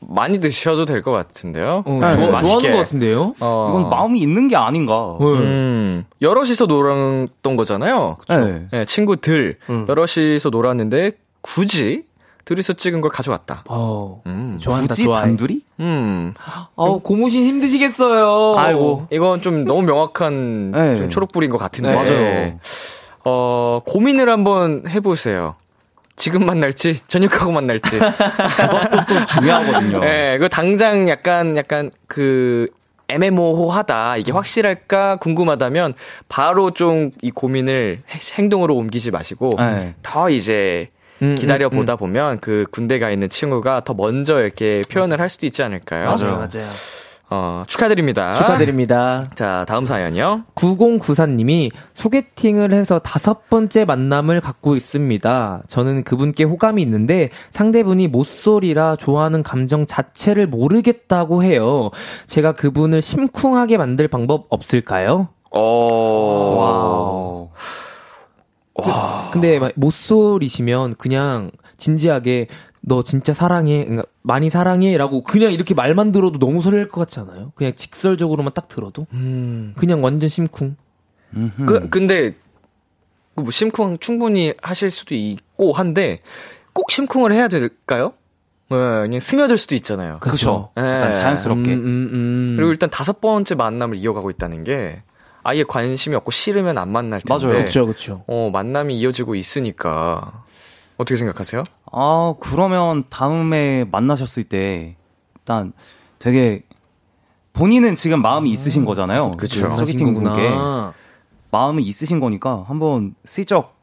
많이 드셔도 될 것 같은데요. 어, 네, 좋아, 맛있게. 좋아하는 것 같은데요? 어. 이건 마음이 있는 게 아닌가. 음, 여럿이서 놀았던 거잖아요. 네. 네, 친구들 음. 여럿이서 놀았는데 굳이 둘이서 찍은 걸 가져왔다. 어, 음, 좋아한다, 굳이 좋아해. 단둘이? 음, 아우, 고무신 힘드시겠어요. 아이고. 이건 좀 너무 명확한 네. 좀 초록불인 것 같은데. 맞아요. 어, 고민을 한번 해보세요. 지금 만날지, 저녁하고 만날지. 그것도 또 중요하거든요. 네, 그 당장 약간, 약간 그, 애매모호하다. 이게 확실할까 궁금하다면 바로 좀 이 고민을 해- 행동으로 옮기지 마시고 네. 더 이제 음, 기다려 음, 보다 보면 그 군대 가 있는 친구가 더 먼저 이렇게 표현을 할 수도 있지 않을까요? 맞아요. 맞아요. 어, 축하드립니다. 축하드립니다. 자, 다음 사연이요. 9094님이 소개팅을 해서 다섯 번째 만남을 갖고 있습니다. 저는 그분께 호감이 있는데 상대분이 모쏠이라 좋아하는 감정 자체를 모르겠다고 해요. 제가 그분을 심쿵하게 만들 방법 없을까요? 어. 와. 근데 막 모쏠이시면 그냥 진지하게 너 진짜 사랑해, 그러니까 많이 사랑해라고 그냥 이렇게 말만 들어도 너무 설렐 것 같지 않아요? 그냥 직설적으로만 딱 들어도 음. 그냥 완전 심쿵. 그, 근데, 그뭐 심쿵 충분히 하실 수도 있고 한데, 꼭 심쿵을 해야 될까요? 네, 그냥 스며들 수도 있잖아요. 그쵸. 네. 자연스럽게. 음, 그리고 일단 다섯 번째 만남을 이어가고 있다는 게, 아예 관심이 없고 싫으면 안 만날 텐데. 맞아요. 그쵸, 그쵸. 어, 만남이 이어지고 있으니까. 어떻게 생각하세요? 아, 그러면 다음에 만나셨을 때, 일단 되게, 본인은 지금 마음이 있으신 거잖아요. 그쵸. 소개팅 분께. 마음이 있으신 거니까 한번 슬쩍,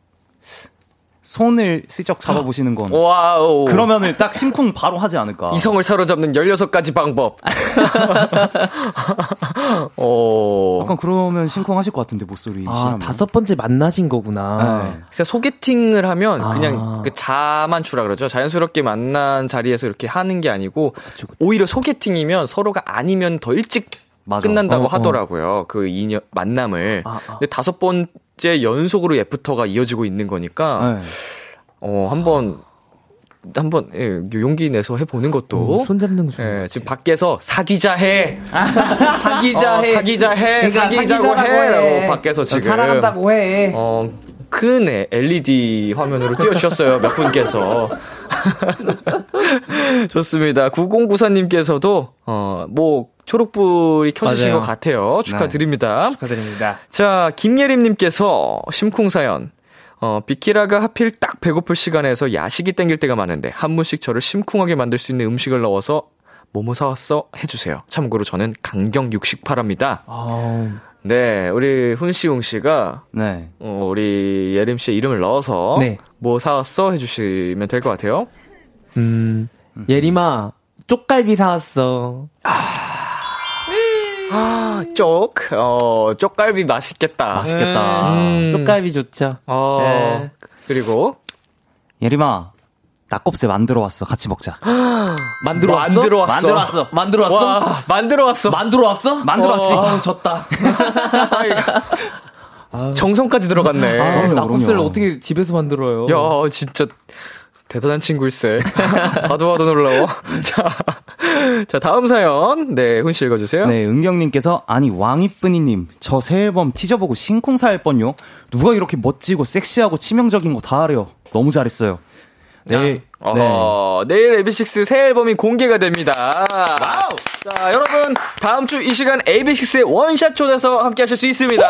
손을 슬쩍 잡아보시는 건. Wow. 그러면은 딱 심쿵 바로 하지 않을까. 이성을 사로잡는 16가지 방법. 어. 약간 그러면 심쿵하실 것 같은데, 목소리. 아, 다섯 번째 만나신 거구나. 네. 소개팅을 하면 아. 그냥 그 자만추라 그러죠. 자연스럽게 만난 자리에서 이렇게 하는 게 아니고 오히려 소개팅이면 서로가 아니면 더 일찍 맞아. 끝난다고 어, 어. 하더라고요. 그 인연 만남을. 아, 아. 근데 다섯 번째 연속으로 애프터가 이어지고 있는 거니까 네. 어 한번 한번 예, 용기 내서 해보는 것도 어, 손 잡는 거 예, 지금 밖에서 사귀자 해. 사귀자 어, 해. 사귀자 해. 그러니까 사귀자고 사귀자라고 해. 해. 밖에서 지금. 사랑한다고 해. 어, 큰 LED 화면으로 띄워주셨어요. 몇 분께서. 좋습니다. 9094님께서도, 어, 뭐, 초록불이 켜주신 맞아요. 것 같아요. 축하드립니다. 축하드립니다. 자, 김예림님께서 심쿵사연. 어, 비키라가 하필 딱 배고플 시간에서 야식이 땡길 때가 많은데, 한 분씩 저를 심쿵하게 만들 수 있는 음식을 넣어서, 뭐뭐 사왔어? 해주세요. 참고로 저는 강경 육식파랍니다. 아, 네, 우리 훈시웅 씨가 네. 어, 우리 예림 씨의 이름을 넣어서 네. 뭐 사왔어 해주시면 될 것 같아요. 음, 예림아, 쪽갈비 사왔어. 아, 쪽, 어, 쪽갈비 맛있겠다. 맛있겠다. 음. 쪽갈비 좋죠. 어, 네. 그리고 예림아, 낙곱새 만들어 왔어. 같이 먹자. 만들어 왔어? 만들어 왔어. 만들어 왔어. 만들어 왔어? 와, 만들어 왔어. 만들어 왔어? 만들어 왔지. 아우, 졌다. 정성까지 들어갔네. 아, 낙곱새를 그럼요. 어떻게 집에서 만들어요? 야, 진짜 대단한 친구일세. 봐도 봐도 놀라워. 자, 자 다음 사연. 네, 훈씨 읽어주세요. 네, 은경님께서 아니 왕이쁜이님 저 새 앨범 티저 보고 심쿵사할 뻔요. 누가 이렇게 멋지고 섹시하고 치명적인 거 다 하래요. 너무 잘했어요. 내일 어, 내일 AB6 새 앨범이 공개가 됩니다. 자, 여러분, 다음 주 이 시간 AB6IX의 원샷 초대서 함께 하실 수 있습니다.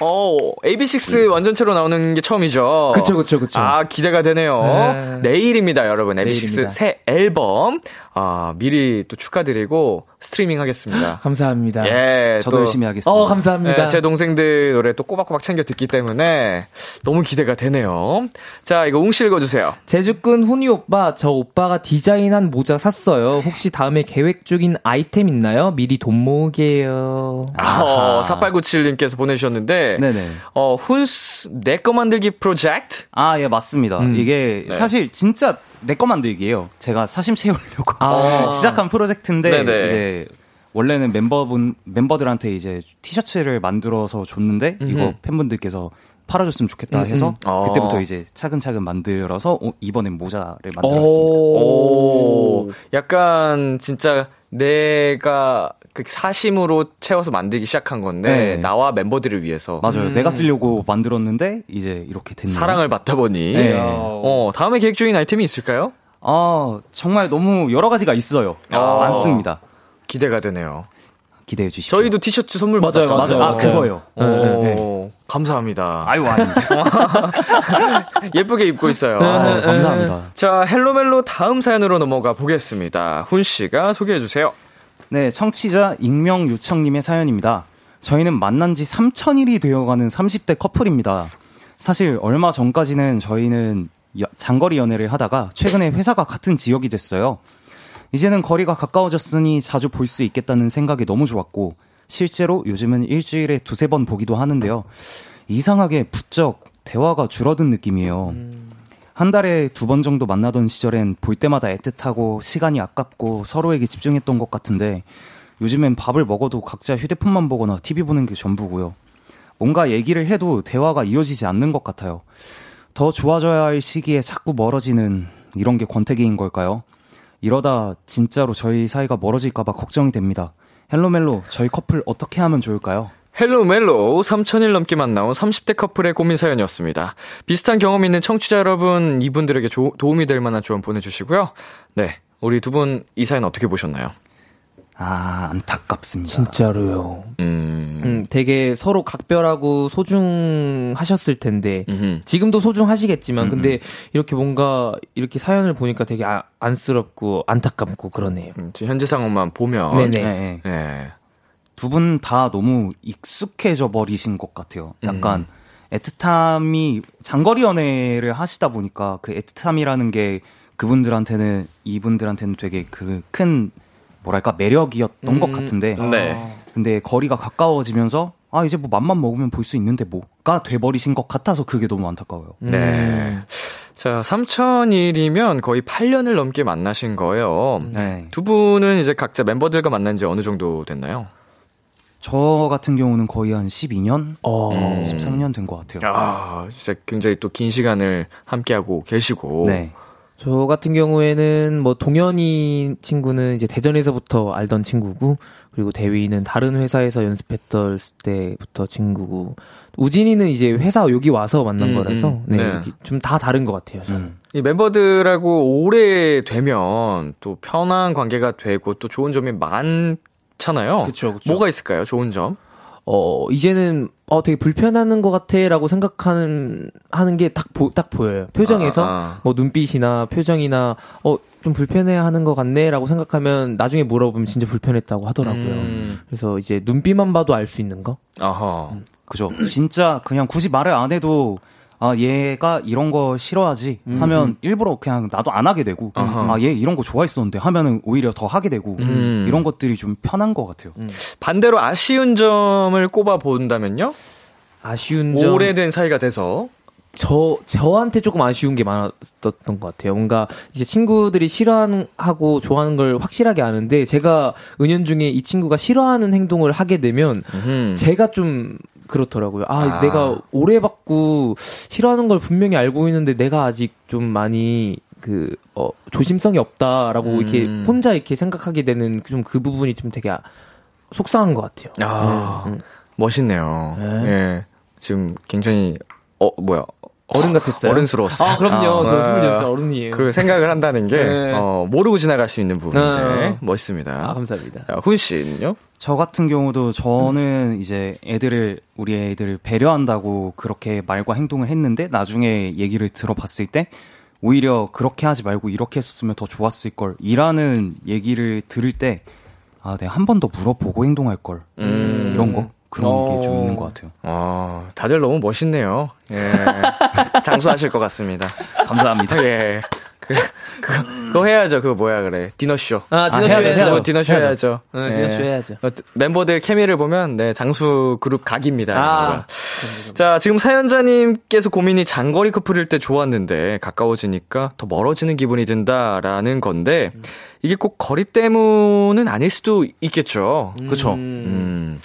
어, AB6 완전체로 나오는 게 처음이죠. 그쵸, 그쵸, 그쵸. 아, 기대가 되네요. 네. 내일입니다, 여러분. AB6 내일입니다. 새 앨범. 아, 미리 또 축하드리고 스트리밍 하겠습니다. 감사합니다. 예, 저도 또 열심히 하겠습니다. 어, 감사합니다. 네, 제 동생들 노래 또 꼬박꼬박 챙겨 듣기 때문에 너무 기대가 되네요. 자, 이거 웅씨 읽어주세요. 제주꾼 훈이 오빠, 저 오빠가 디자인한 모자 샀어요. 혹시 다음에 계획 중인 아이템 있나요? 미리 돈 모으게요. 어, 4897님께서 보내주셨는데, 네네. 어, 훈스 내거 만들기 프로젝트? 아, 예, 맞습니다. 음. 이게 네. 사실 진짜 내거 만들기예요. 제가 사심 채우려고 아. 시작한 프로젝트인데 네네. 이제 원래는 멤버분 멤버들한테 이제 티셔츠를 만들어서 줬는데 이거 음흠. 팬분들께서 팔아줬으면 좋겠다 해서 음. 어. 그때부터 이제 차근차근 만들어서 오- 이번엔 모자를 만들었습니다. 오, 약간 진짜 내가 그 사심으로 채워서 만들기 시작한 건데, 네. 나와 멤버들을 위해서. 맞아요. 내가 쓰려고 만들었는데 이제 이렇게 됐네요. 사랑을 받다 보니. 네. 어, 다음에 계획 중인 아이템이 있을까요? 아 정말 너무 여러 가지가 있어요. 아. 많습니다. 기대가 되네요. 기대해 주십시오. 저희도 티셔츠 선물 맞아요, 받았잖아요. 맞아요. 아 그거요. 오, 네. 감사합니다. 아유 아닙니다. 예쁘게 입고 있어요. 아, 감사합니다. 자, 헬로멜로 다음 사연으로 넘어가 보겠습니다. 훈 씨가 소개해 주세요. 네, 청취자 익명 요청님의 사연입니다. 저희는 만난 지 3천일이 되어가는 30대 커플입니다. 사실 얼마 전까지는 저희는 여- 장거리 연애를 하다가 최근에 회사가 같은 지역이 됐어요. 이제는 거리가 가까워졌으니 자주 볼 수 있겠다는 생각이 너무 좋았고 실제로 요즘은 일주일에 두세 번 보기도 하는데요. 이상하게 부쩍 대화가 줄어든 느낌이에요. 한 달에 두 번 정도 만나던 시절엔 볼 때마다 애틋하고 시간이 아깝고 서로에게 집중했던 것 같은데 요즘엔 밥을 먹어도 각자 휴대폰만 보거나 TV 보는 게 전부고요. 뭔가 얘기를 해도 대화가 이어지지 않는 것 같아요. 더 좋아져야 할 시기에 자꾸 멀어지는 이런 게 권태기인 걸까요? 이러다 진짜로 저희 사이가 멀어질까봐 걱정이 됩니다. Hello 멜로, 저희 커플 어떻게 하면 좋을까요? Hello 멜로 3천일 넘게 만나온 30대 커플의 고민 사연이었습니다. 비슷한 경험 있는 청취자 여러분, 이분들에게 조, 도움이 될 만한 조언 보내주시고요. 네. 우리 두 분 이 사연 어떻게 보셨나요? 아, 안타깝습니다. 진짜로요. 음. 음, 되게 서로 각별하고 소중하셨을 텐데 지금도 소중하시겠지만 근데 이렇게 뭔가 이렇게 사연을 보니까 되게 아, 안쓰럽고 안타깝고 그러네요. 음, 지금 현재 상황만 보면 네네. 네. 네. 두분 다 너무 익숙해져 버리신 것 같아요. 약간 애틋함이 장거리 연애를 하시다 보니까 그 애틋함이라는 게 그분들한테는 이분들한테는 되게 그 큰 뭐랄까 매력이었던 것 같은데 네. 근데 거리가 가까워지면서 아 이제 뭐 맘만 먹으면 볼 수 있는데 뭐가 돼버리신 것 같아서 그게 너무 안타까워요. 네. 자, 3천일이면 거의 8년을 넘게 만나신 거예요. 네. 두 분은 이제 각자 멤버들과 만난 지 어느 정도 됐나요? 저 같은 경우는 거의 한 12년, 어. 13년 된 것 같아요. 아, 진짜 굉장히 또 긴 시간을 함께하고 계시고. 네. 저 같은 경우에는 뭐 동현이 친구는 이제 대전에서부터 알던 친구고 그리고 대위는 다른 회사에서 연습했던 때부터 친구고 우진이는 이제 회사 여기 와서 만난 음, 거라서 음. 네, 네. 좀 다 다른 것 같아요. 저는. 이 멤버들하고 오래 되면 또 편한 관계가 되고 또 좋은 점이 많잖아요. 그쵸, 그쵸. 뭐가 있을까요? 좋은 점? 어 이제는 어 되게 불편하는 것 같아 라고 생각하는 하는 게 딱 보 딱 보여요. 표정에서 아, 아. 뭐 눈빛이나 표정이나 어 좀 불편해 하는 것 같네 라고 생각하면 나중에 물어보면 진짜 불편했다고 하더라고요. 음. 그래서 이제 눈빛만 봐도 알 수 있는 거. 어허. 그죠. 진짜 그냥 굳이 말을 안 해도 아 얘가 이런 거 싫어하지 하면 일부러 그냥 나도 안 하게 되고 어허. 아얘 이런 거 좋아했었는데 하면은 오히려 더 하게 되고 음. 이런 것들이 좀 편한 것 같아요. 반대로 아쉬운 점을 꼽아 본다면요? 아쉬운 점. 오래된 사이가 돼서. 저 저한테 조금 아쉬운 게 많았던 것 같아요. 뭔가 이제 친구들이 싫어하고 좋아하는 걸 확실하게 아는데 제가 은연중에 이 친구가 싫어하는 행동을 하게 되면 음. 제가 좀 그렇더라고요. 아, 아. 내가 오래 받고 싫어하는 걸 분명히 알고 있는데 내가 아직 좀 많이 그, 어, 조심성이 없다라고 음. 이렇게 혼자 이렇게 생각하게 되는 좀 그 부분이 좀 되게 아- 속상한 것 같아요. 아, 음, 멋있네요. 네. 예. 지금 굉장히, 어, 뭐야. 어른 같았어요. 어른스러웠어요. 아, 그럼요. 아, 저 네. 26살 어른이에요. 그 생각을 한다는 게, 네. 어, 모르고 지나갈 수 있는 부분인데, 어. 멋있습니다. 아, 감사합니다. 자, 훈 씨는요? 저 같은 경우도 저는 이제 애들을 우리 애들을 배려한다고 그렇게 말과 행동을 했는데 나중에 얘기를 들어봤을 때 오히려 그렇게 하지 말고 이렇게 했었으면 더 좋았을 걸 이라는 얘기를 들을 때 아, 내가 한 번 더 물어보고 행동할 걸 음. 이런 거 그런 게좀 어. 있는 것 같아요. 어, 다들 너무 멋있네요. 예. 장수하실 것 같습니다. 감사합니다. 예. 그, 그거, 그거 해야죠. 그거 뭐야, 그래. 디너쇼. 아, 디너쇼 해야 해야죠. 되죠. 디너쇼 해야죠. 어, 디너쇼 해야죠. 어, 멤버들 케미를 보면, 네, 장수 그룹 각입니다. 아. 자, 지금 사연자님께서 고민이 장거리 커플일 때 좋았는데, 가까워지니까 더 멀어지는 기분이 든다라는 건데, 이게 꼭 거리 때문은 아닐 수도 있겠죠. 그쵸. 음,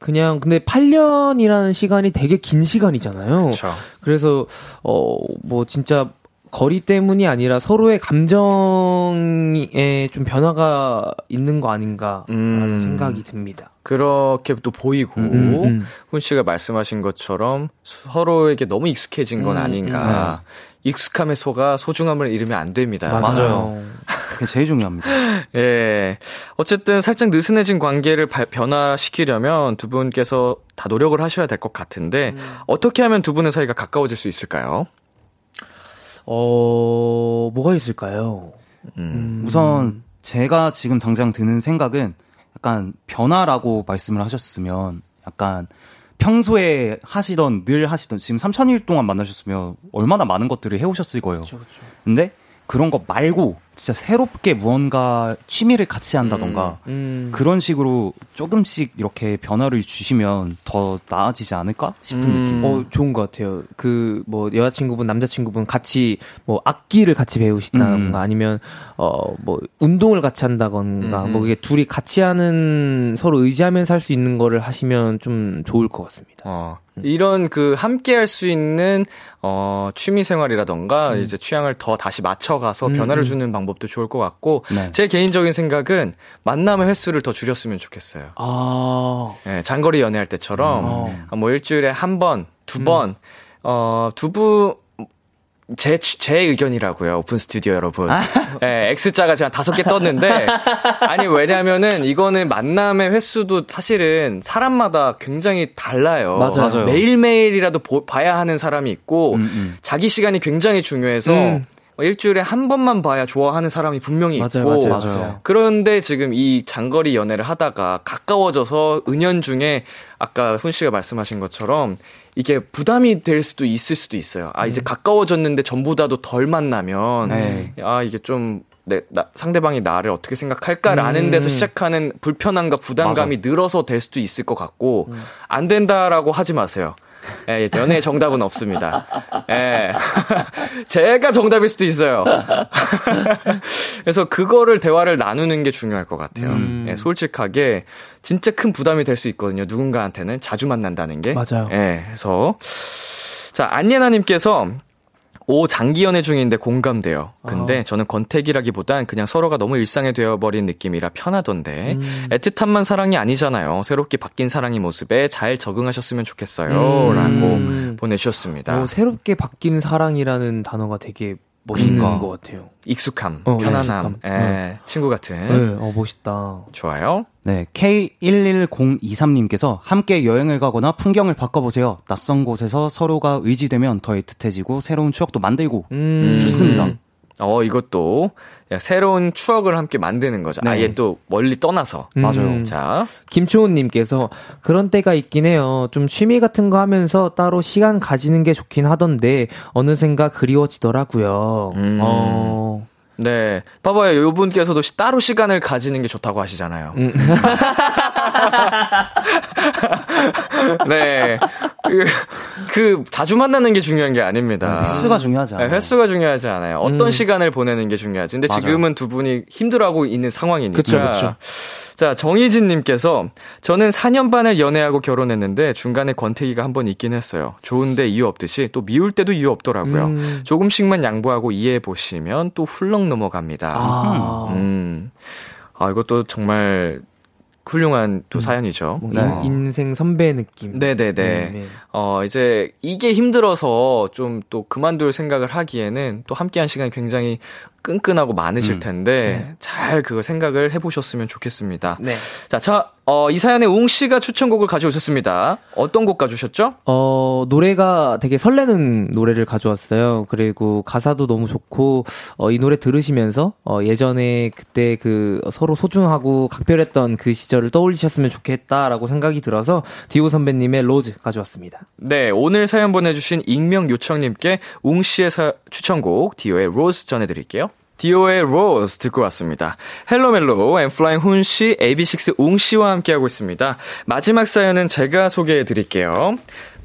그냥 근데 8년이라는 시간이 되게 긴 시간이잖아요. 그렇죠. 그래서 어 뭐 진짜 거리 때문이 아니라 서로의 감정에 좀 변화가 있는 거 아닌가라는 음. 생각이 듭니다. 그렇게 또 보이고, 음, 음, 음. 훈 씨가 말씀하신 것처럼 서로에게 너무 익숙해진 건 음, 아닌가. 익숙함에 속아 소중함을 잃으면 안 됩니다. 맞아요. 그게 제일 중요합니다. 예. 어쨌든 살짝 느슨해진 관계를 발- 변화시키려면 두 분께서 다 노력을 하셔야 될 것 같은데, 어떻게 하면 두 분의 사이가 가까워질 수 있을까요? 어 뭐가 있을까요? 음. 우선 제가 지금 당장 드는 생각은 약간 변화라고 말씀을 하셨으면 약간 평소에 하시던 늘 하시던 지금 3천일 동안 만나셨으면 얼마나 많은 것들을 해오셨을 거예요. 근데 그런 거 말고 진짜 새롭게 무언가 취미를 같이 한다던가 음. 그런 식으로 조금씩 이렇게 변화를 주시면 더 나아지지 않을까 싶은 음. 느낌. 어, 좋은 것 같아요. 그, 뭐, 여자친구분, 남자친구분 같이, 뭐, 악기를 같이 배우시다던가, 음. 아니면, 어, 뭐, 운동을 같이 한다던가, 음. 뭐, 그게 둘이 같이 하는, 서로 의지하면서 할 수 있는 거를 하시면 좀 좋을 것 같습니다. 어, 이런 그 함께 할 수 있는 어 취미 생활이라던가 이제 취향을 더 다시 맞춰 가서 음, 변화를 음. 주는 방법 도 좋을 것 같고 네. 제 개인적인 생각은 만남의 횟수를 더 줄였으면 좋겠어요. 아, 예, 장거리 연애할 때처럼 어. 어, 뭐 일주일에 한 번, 두 번, 어, 두부 제, 제 의견이라고요, 오픈 스튜디오 여러분. 예, X자가 지금 한 다섯 개 떴는데, 아니, 왜냐면은 이거는 만남의 횟수도 사실은 사람마다 굉장히 달라요. 맞아요. 맞아요. 매일매일이라도 보- 봐야 하는 사람이 있고, 음, 음. 자기 시간이 굉장히 중요해서, 음. 어, 일주일에 한 번만 봐야 좋아하는 사람이 분명히 맞아요, 있고, 맞아요, 맞아요. 그런데 지금 이 장거리 연애를 하다가 가까워져서 은연 중에 아까 훈 씨가 말씀하신 것처럼 이게 부담이 될 수도 있을 수도 있어요. 아, 음. 이제 가까워졌는데 전보다도 덜 만나면 네. 아, 이게 좀 내, 나, 상대방이 나를 어떻게 생각할까라는 음. 데서 시작하는 불편함과 부담감이 늘어서 될 수도 있을 것 같고 음. 안 된다라고 하지 마세요. 예, 연애의 정답은 없습니다. 예. 제가 정답일 수도 있어요. 그래서 그거를 대화를 나누는 게 중요할 것 같아요. 음. 예, 솔직하게 진짜 큰 부담이 될 수 있거든요. 누군가한테는 자주 만난다는 게. 맞아요. 예, 그래서 자 안예나 님께서 오 장기 연애 중인데 공감돼요. 근데 저는 권태기라기보단 그냥 서로가 너무 일상이 되어버린 느낌이라 편하던데 음. 애틋함만 사랑이 아니잖아요. 새롭게 바뀐 사랑의 모습에 잘 적응하셨으면 좋겠어요. 음. 라고 보내주셨습니다. 뭐, 새롭게 바뀐 사랑이라는 단어가 되게 멋있는 음. 것 같아요. 익숙함, 어, 편안함, 익숙함. 예, 친구 같은. 네, 어, 멋있다. 좋아요. 네, K11023님께서 함께 여행을 가거나 풍경을 바꿔보세요. 낯선 곳에서 서로가 의지되면 더 애틋해지고 새로운 추억도 만들고 음. 좋습니다. 어, 이것도 야, 새로운 추억을 함께 만드는 거죠. 네. 아예 또 멀리 떠나서. 음. 맞아요. 자, 김초훈님께서 그런 때가 있긴 해요. 좀 취미 같은 거 하면서 따로 시간 가지는 게 좋긴 하던데 어느샌가 그리워지더라고요. 음. 어. 네. 봐봐요. 요 분께서도 시- 따로 시간을 가지는 게 좋다고 하시잖아요. 음. 네. 그, 그, 자주 만나는 게 중요한 게 아닙니다. 횟수가 중요하지 네, 않아요. 횟수가 중요하지 않아요. 어떤 음. 시간을 보내는 게 중요하지. 근데 맞아요. 지금은 두 분이 힘들어하고 있는 상황이니까. 그쵸, 그쵸. 자, 정희진님께서 저는 4년 반을 연애하고 결혼했는데 중간에 권태기가 한 번 있긴 했어요. 좋은데 이유 없듯이 또 미울 때도 이유 없더라고요. 음. 조금씩만 양보하고 이해해 보시면 또 훌렁 넘어갑니다. 아. 음. 아, 이것도 정말 훌륭한 또 사연이죠. 뭐 네. 인, 인생 선배 느낌. 네네네. 네, 네. 어, 이제 이게 힘들어서 좀 또 그만둘 생각을 하기에는 또 함께한 시간이 굉장히 끈끈하고 많으실 음. 텐데 잘 그거 생각을 해보셨으면 좋겠습니다. 네. 자, 자, 어, 이 사연에 웅 씨가 추천곡을 가져오셨습니다. 어떤 곡 가져오셨죠? 어, 노래가 되게 설레는 노래를 가져왔어요. 그리고 가사도 너무 좋고, 어, 이 노래 들으시면서, 어, 예전에 그때 그 서로 소중하고 각별했던 그 시절을 떠올리셨으면 좋겠다라고 생각이 들어서, 디오 선배님의 Rose 가져왔습니다. 네, 오늘 사연 보내주신 익명 요청님께 웅 씨의 사- 추천곡 디오의 Rose 전해드릴게요. 디오의 Rose 듣고 왔습니다. Hello 멜로 엔플라잉 훈 씨, AB6IX 웅 씨와 함께하고 있습니다. 마지막 사연은 제가 소개해드릴게요.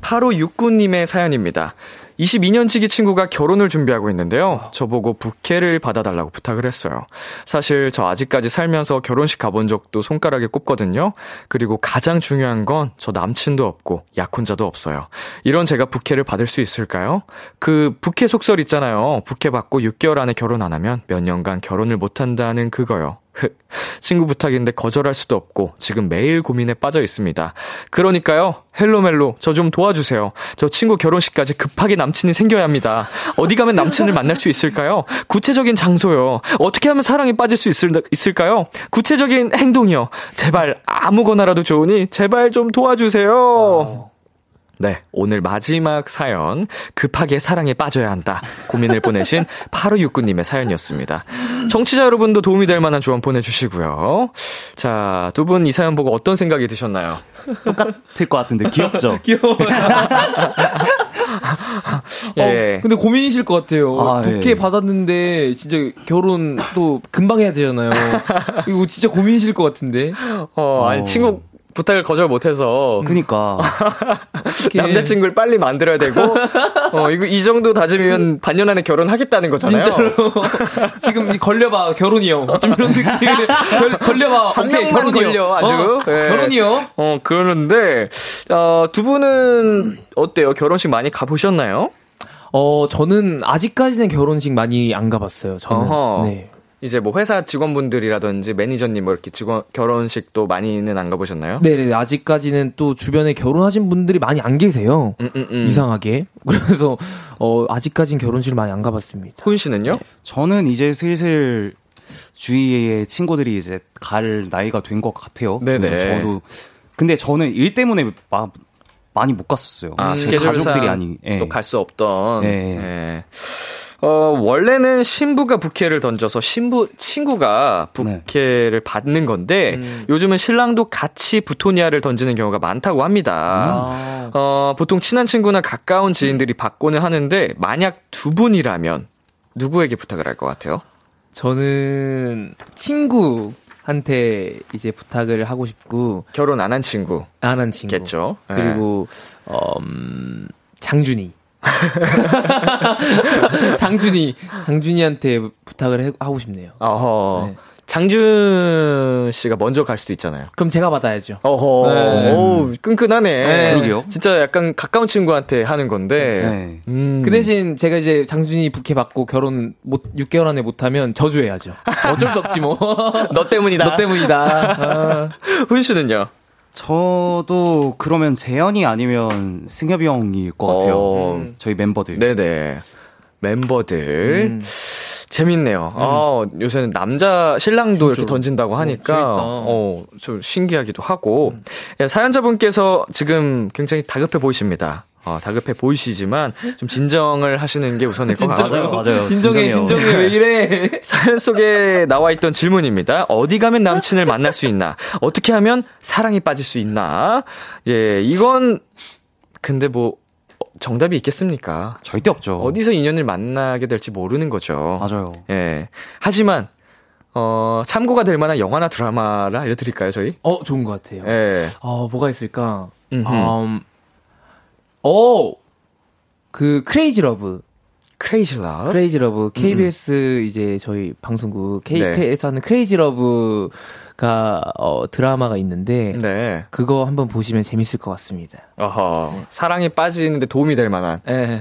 8569님의 사연입니다. 22년지기 친구가 결혼을 준비하고 있는데요. 저보고 부케를 받아달라고 부탁을 했어요. 사실 저 아직까지 살면서 결혼식 가본 적도 손가락에 꼽거든요. 그리고 가장 중요한 건 저 남친도 없고 약혼자도 없어요. 이런 제가 부케를 받을 수 있을까요? 그 부케 속설 있잖아요. 부케 받고 6개월 안에 결혼 안 하면 몇 년간 결혼을 못 한다는 그거요. 친구 부탁인데 거절할 수도 없고 지금 매일 고민에 빠져 있습니다. 그러니까요. 헬로멜로 저 좀 도와주세요. 저 친구 결혼식까지 급하게 남친이 생겨야 합니다. 어디 가면 남친을 만날 수 있을까요? 구체적인 장소요. 어떻게 하면 사랑에 빠질 수 있을, 있을까요? 구체적인 행동이요. 제발 아무거나라도 좋으니 제발 좀 도와주세요. 네, 오늘 마지막 사연, 급하게 사랑에 빠져야 한다. 고민을 보내신 8569님의 사연이었습니다. 청취자 여러분도 도움이 될 만한 조언 보내주시고요. 자, 두 분 이 사연 보고 어떤 생각이 드셨나요? 똑같을 것 같은데 귀엽죠? 귀여워. 예. 어, 근데 고민이실 것 같아요. 아, 부케 예. 받았는데 진짜 결혼 또 금방 해야 되잖아요. 이거 진짜 고민이실 것 같은데. 어, 아니, 어. 친구 부탁을 거절 못해서. 그니까. 남자친구를 빨리 만들어야 되고, 어, 이거, 이 정도 다짐이면 반년 안에 결혼하겠다는 거잖아요. 진짜로. 지금 이 걸려봐 결혼이요. 좀 이런 느낌. 걸- 걸려봐. 한 오케이, 결혼이요. 걸려, 아주. 어, 예. 결혼이요. 어, 그러는데, 어, 두 분은 어때요? 결혼식 많이 가보셨나요? 어 저는 아직까지는 결혼식 많이 안 가봤어요. 저는. 어허. 네. 이제 뭐 회사 직원분들이라든지 매니저님 뭐 이렇게 직원, 결혼식도 많이는 안 가보셨나요? 네네 아직까지는 또 주변에 결혼하신 분들이 많이 안 계세요. 음, 음, 음. 이상하게. 그래서 어 아직까진 결혼식을 많이 안 가봤습니다. 훈 씨는요? 저는 이제 슬슬 주위의 친구들이 이제 갈 나이가 된 것 같아요. 네네. 저도 근데 저는 일 때문에 마- 많이 못 갔었어요. 아, 그 스케줄상 가족들이 아니. 예. 또갈 수 없던. 네. 예. 어, 원래는 신부가 부케를 던져서 신부 친구가 부케를 받는 건데 요즘은 신랑도 같이 부토니아를 던지는 경우가 많다고 합니다. 어, 보통 친한 친구나 가까운 지인들이 받고는 하는데 만약 두 분이라면 누구에게 부탁을 할 것 같아요? 저는 친구 한테 이제 부탁을 하고 싶고 결혼 안 한 친구. 안 한 친구. 겠죠. 예. 그리고 어, 음, 장준이. 장준이 장준이한테 부탁을 해- 하고 싶네요. 어허. 네. 장준 씨가 먼저 갈 수도 있잖아요. 그럼 제가 받아야죠. 어허. 네. 오, 끈끈하네. 네. 그러게요. 진짜 약간 가까운 친구한테 하는 건데. 네. 음. 그 대신 제가 이제 장준이 부케 받고 결혼 못 6개월 안에 못 하면 저주해야죠. 어쩔 수 없지 뭐. 너 때문이다. 너 때문이다. 아. 훈 씨는요? 저도 그러면 재현이 아니면 승엽이 형일 것 같아요. 어, 저희 멤버들. 네네. 멤버들. 음. 재밌네요. 아, 요새는 남자 신랑도 이렇게 진짜로. 던진다고 하니까. 어, 좀 신기하기도 하고. 예, 사연자분께서 지금 굉장히 다급해 보이십니다. 어, 다급해 보이시지만 좀 진정을 하시는 게 우선일 것 같아요. 맞아요, 맞아요. 진정해, 진정해요. 진정해. 왜 이래? 사연 속에 나와 있던 질문입니다. 어디 가면 남친을 만날 수 있나? 어떻게 하면 사랑에 빠질 수 있나? 예, 이건 근데 뭐 어, 정답이 있겠습니까? 절대 없죠. 어디서 인연을 만나게 될지 모르는 거죠. 맞아요. 예. 하지만 어, 참고가 될 만한 영화나 드라마를 알려드릴까요, 저희? 어, 좋은 것 같아요. 예. 어, 뭐가 있을까? 음 흠. 음, 어, 그 Crazy Love. Crazy Love. Crazy Love KBS 이제 저희 방송국 네. KK에서 하는 Crazy Love가 어 드라마가 있는데 네. 그거 한번 보시면 재밌을 것 같습니다. 어허. 사랑에 빠지는데 도움이 될 만한. 예.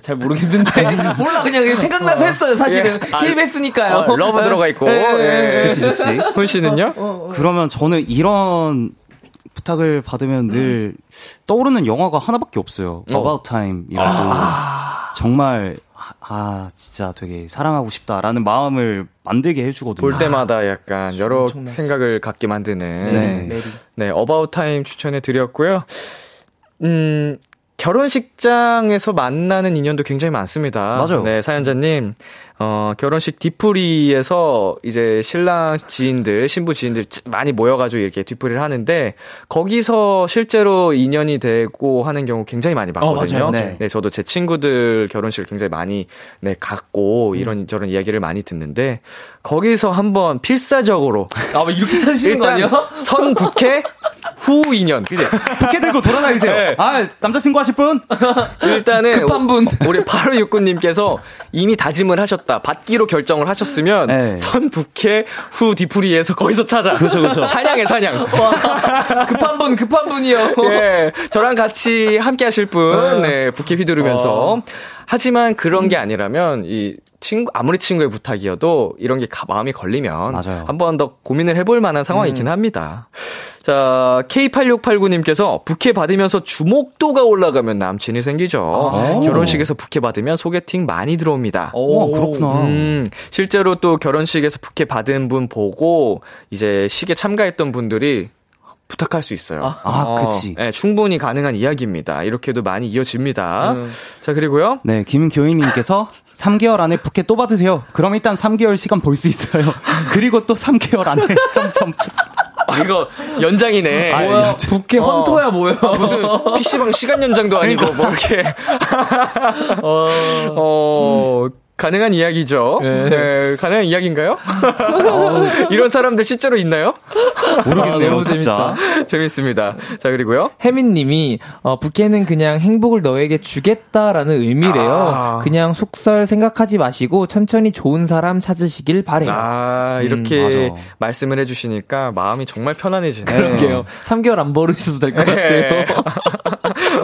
잘 모르겠는데 몰라 그냥 생각나서 했어요 사실은 예. 아, KBS니까요. 어, love 들어가 있고. 예. 예. 좋지, 좋지. 훈 씨는요? 어, 그러면 저는 이런 부탁을 받으면 늘 떠오르는 영화가 하나밖에 없어요. 어. About Time이라고 정말 아, 아, 진짜 되게 사랑하고 싶다라는 마음을 만들게 해주거든요. 볼 때마다 약간 여러 엄청나지. 생각을 갖게 만드는 네. 메리. 네, About Time 추천해 드렸고요. 음, 결혼식장에서 만나는 인연도 굉장히 많습니다. 맞아요. 네, 사연자님. 어, 결혼식 뒤풀이에서 이제 신랑 지인들, 신부 지인들 많이 모여가지고 이렇게 뒤풀이를 하는데, 거기서 실제로 인연이 되고 하는 경우 굉장히 많이 봤거든요. 맞아요, 맞아요. 네, 저도 제 친구들 결혼식을 굉장히 많이, 네, 갔고, 이런저런 이야기를 많이 듣는데, 거기서 한번 필사적으로, 아, 뭐 이렇게 찾으시는 거 아니야? 선 국회 후 인연. 부케 들고 돌아다니세요. 네. 아, 남자친구 하실 분? 일단은 급한 분. 우리 8569님께서 이미 다짐을 하셨다. 받기로 결정을 하셨으면 네. 선 북해 후 뒤풀이에서 거기서 찾아. 그렇죠, 그렇죠. 사냥해 사냥. 급한 분, 급한 분이요. 예, 저랑 같이 함께 하실 분, 네, 부케 휘두르면서. 하지만 그런 게 아니라면, 이 친구, 아무리 친구의 부탁이어도 이런 게 가- 마음이 걸리면. 한 번 더 고민을 해볼 만한 상황이긴 합니다. 자, K8689님께서 부케 받으면서 주목도가 올라가면 남친이 생기죠. 결혼식에서 부케 받으면 소개팅 많이 들어옵니다. 오, 그렇구나. 음, 실제로 또 결혼식에서 부케 받은 분 보고 이제 식에 참가했던 분들이 부탁할 수 있어요. 아, 그치. 네, 충분히 가능한 이야기입니다. 이렇게도 많이 이어집니다. 음. 자, 그리고요. 네, 김교희님께서 3개월 안에 부케 또 받으세요. 그럼 일단 3개월 시간 볼 수 있어요. 그리고 또 3개월 안에 점점점. 아, 이거 연장이네. 아, 뭐야, 부캐 헌터야, 뭐야. 아, 무슨 PC방 시간 연장도 아니고, 뭐, 이렇게. 어, 어, 가능한 이야기죠. 네. 네, 가능한 이야기인가요? 이런 사람들 실제로 있나요? 모르겠네요, 아, 너무 진짜. 재밌습니다. 자, 그리고요. 혜민님이 어, 부캐는 그냥 행복을 너에게 주겠다라는 의미래요. 아. 그냥 속설 생각하지 마시고 천천히 좋은 사람 찾으시길 바래요. 아, 음, 이렇게 맞아. 말씀을 해주시니까 마음이 정말 편안해지네요. 그러게요. 3개월 안 버르셔도 될것 네. 같아요.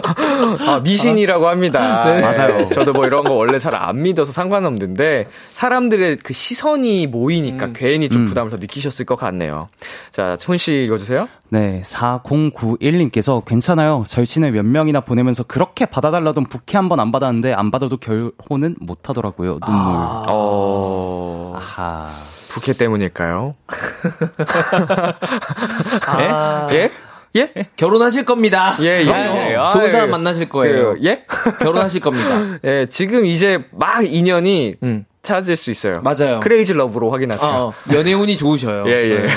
아, 미신이라고 합니다. 네. 맞아요. 저도 뭐 이런 거 원래 잘 안 믿어서 상관없는데 사람들의 그 시선이 모이니까 음. 괜히 좀 음. 부담을 더 느끼셨을 것 같네요. 자, 손 씨 읽어주세요. 네, 4091님께서 괜찮아요. 절친을 몇 명이나 보내면서 그렇게 받아달라던 부캐 한번 안 받았는데 안 받아도 결혼은 못 하더라고요. 눈물. 아. 어, 하 부캐 때문일까요? 아, 예? 예? 결혼하실 겁니다. 예, 예. 아, 아, 좋은 예. 사람 만나실 거예요. 그, 예? 결혼하실 겁니다. 예, 지금 이제 막 인연이 음. 찾을 수 있어요. 맞아요. 크레이지 러브로 확인하세요. 어, 연애운이 좋으셔요. 예, 예. 네.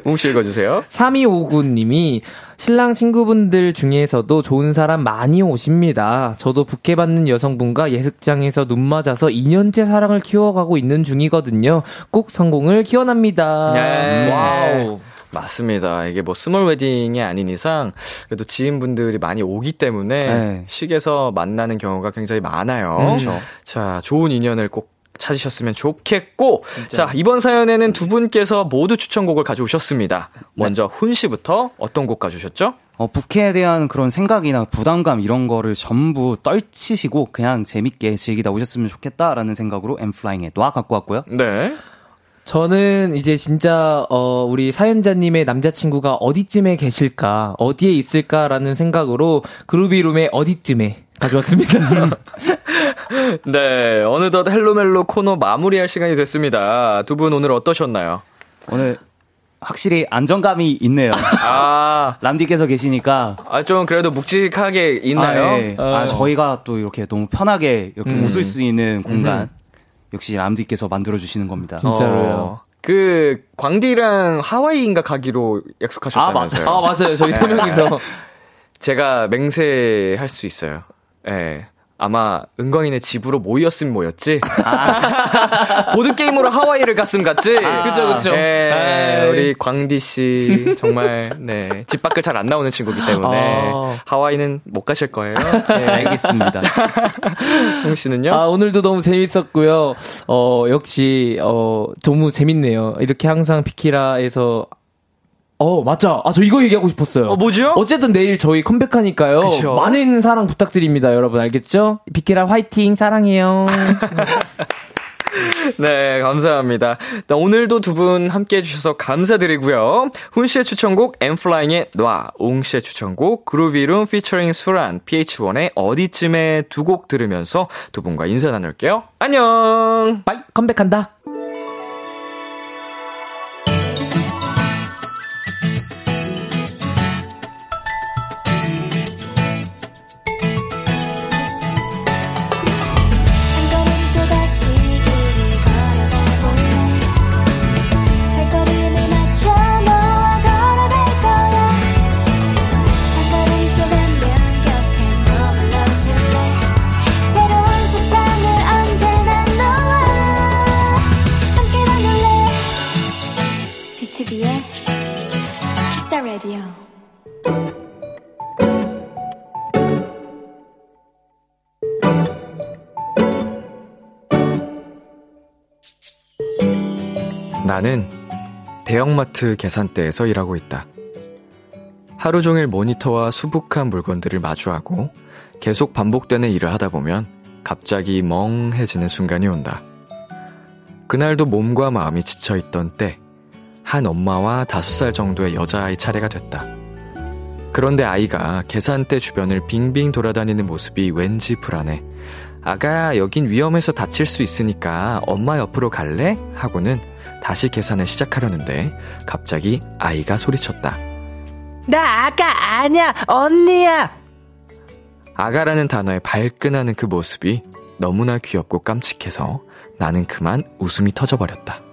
웅씨 읽어주세요. 3259님이 신랑 친구분들 중에서도 좋은 사람 많이 오십니다. 저도 부케받는 여성분과 예식장에서 눈 맞아서 2년째 사랑을 키워가고 있는 중이거든요. 꼭 성공을 기원합니다. 예. Wow. 맞습니다. 이게 뭐 small wedding이 아닌 이상 그래도 지인분들이 많이 오기 때문에 네. 식에서 만나는 경우가 굉장히 많아요. 그렇죠. 자, 좋은 인연을 꼭 찾으셨으면 좋겠고 자, 이번 사연에는 두 분께서 모두 추천곡을 가져오셨습니다. 먼저 훈 씨부터 어떤 곡 가져오셨죠? 어, 부케에 대한 그런 생각이나 부담감 이런 거를 전부 떨치시고 그냥 재밌게 즐기다 오셨으면 좋겠다라는 생각으로 엠플라잉의 놔 갖고 왔고요. 네. 저는 이제 진짜 어 우리 사연자님의 남자친구가 어디쯤에 계실까 어디에 있을까라는 생각으로 그루비룸의 어디쯤에 가져왔습니다. 네, 어느덧 헬로멜로 코너 마무리할 시간이 됐습니다. 두 분 오늘 어떠셨나요? 오늘 확실히 안정감이 있네요. 아, 람디께서 계시니까 아, 좀 그래도 묵직하게 있나요? 아, 네. 어. 아, 저희가 또 이렇게 너무 편하게 이렇게 음. 웃을 수 있는 공간 역시 람디께서 만들어 주시는 겁니다. 진짜로요. 어, 그 광디랑 하와이인가 가기로 약속하셨다면서요? 아 맞아요. 저희 세 명이서 제가 맹세할 수 있어요. 예. 아마 은광이네 집으로 모였으면 모였지. 보드 게임으로 하와이를 갔으면 갔지. 아. 그죠, 그죠. 예, 에이. 우리 광디 씨 정말 네, 집 밖을 잘 안 나오는 친구기 때문에 아. 하와이는 못 가실 거예요. 예. 알겠습니다. 홍 씨는요? 아, 오늘도 너무 재밌었고요. 어, 역시, 어, 너무 재밌네요. 이렇게 항상 비키라에서, 어, 맞죠? 아, 저 이거 얘기하고 싶었어요. 어, 뭐죠? 어쨌든 내일 저희 컴백하니까요. 그쵸. 많은 사랑 부탁드립니다, 여러분. 알겠죠? 비키라 화이팅, 사랑해요. 네, 감사합니다. 나 오늘도 두 분 함께 해주셔서 감사드리고요. 훈 씨의 추천곡 엠플라잉의 놔, 옹 씨의 추천곡 그루비룸 피처링 수란 PH1의 어디쯤에 두 곡 들으면서 두 분과 인사 나눌게요. 안녕! 빠이, 컴백한다. 나는 대형마트 계산대에서 일하고 있다. 하루 종일 모니터와 수북한 물건들을 마주하고 계속 반복되는 일을 하다 보면 갑자기 멍해지는 순간이 온다. 그날도 몸과 마음이 지쳐있던 때, 한 엄마와 다섯 살 정도의 여자아이 차례가 됐다. 그런데 아이가 계산대 주변을 빙빙 돌아다니는 모습이 왠지 불안해. 아가야, 여긴 위험해서 다칠 수 있으니까 엄마 옆으로 갈래? 하고는 다시 계산을 시작하려는데 갑자기 아이가 소리쳤다. 나 아까 아니야 언니야 아가라는 단어에 발끈하는 그 모습이 너무나 귀엽고 깜찍해서 나는 그만 웃음이 터져버렸다.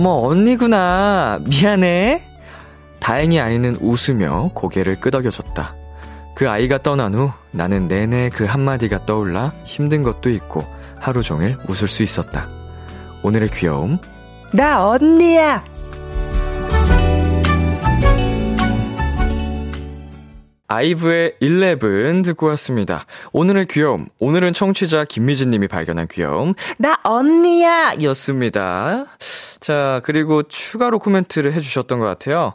어머, 언니구나. 미안해. 다행히 아이는 웃으며 고개를 끄덕여줬다. 그 아이가 떠난 후 나는 내내 그 한마디가 떠올라 힘든 것도 있고 하루 종일 웃을 수 있었다. 오늘의 귀여움. 나 언니야! 아이브의 11 듣고 왔습니다. 오늘의 귀여움. 오늘은 청취자 김미진 님이 발견한 귀여움. 나 언니야! 였습니다. 자, 그리고 추가로 코멘트를 해주셨던 것 같아요.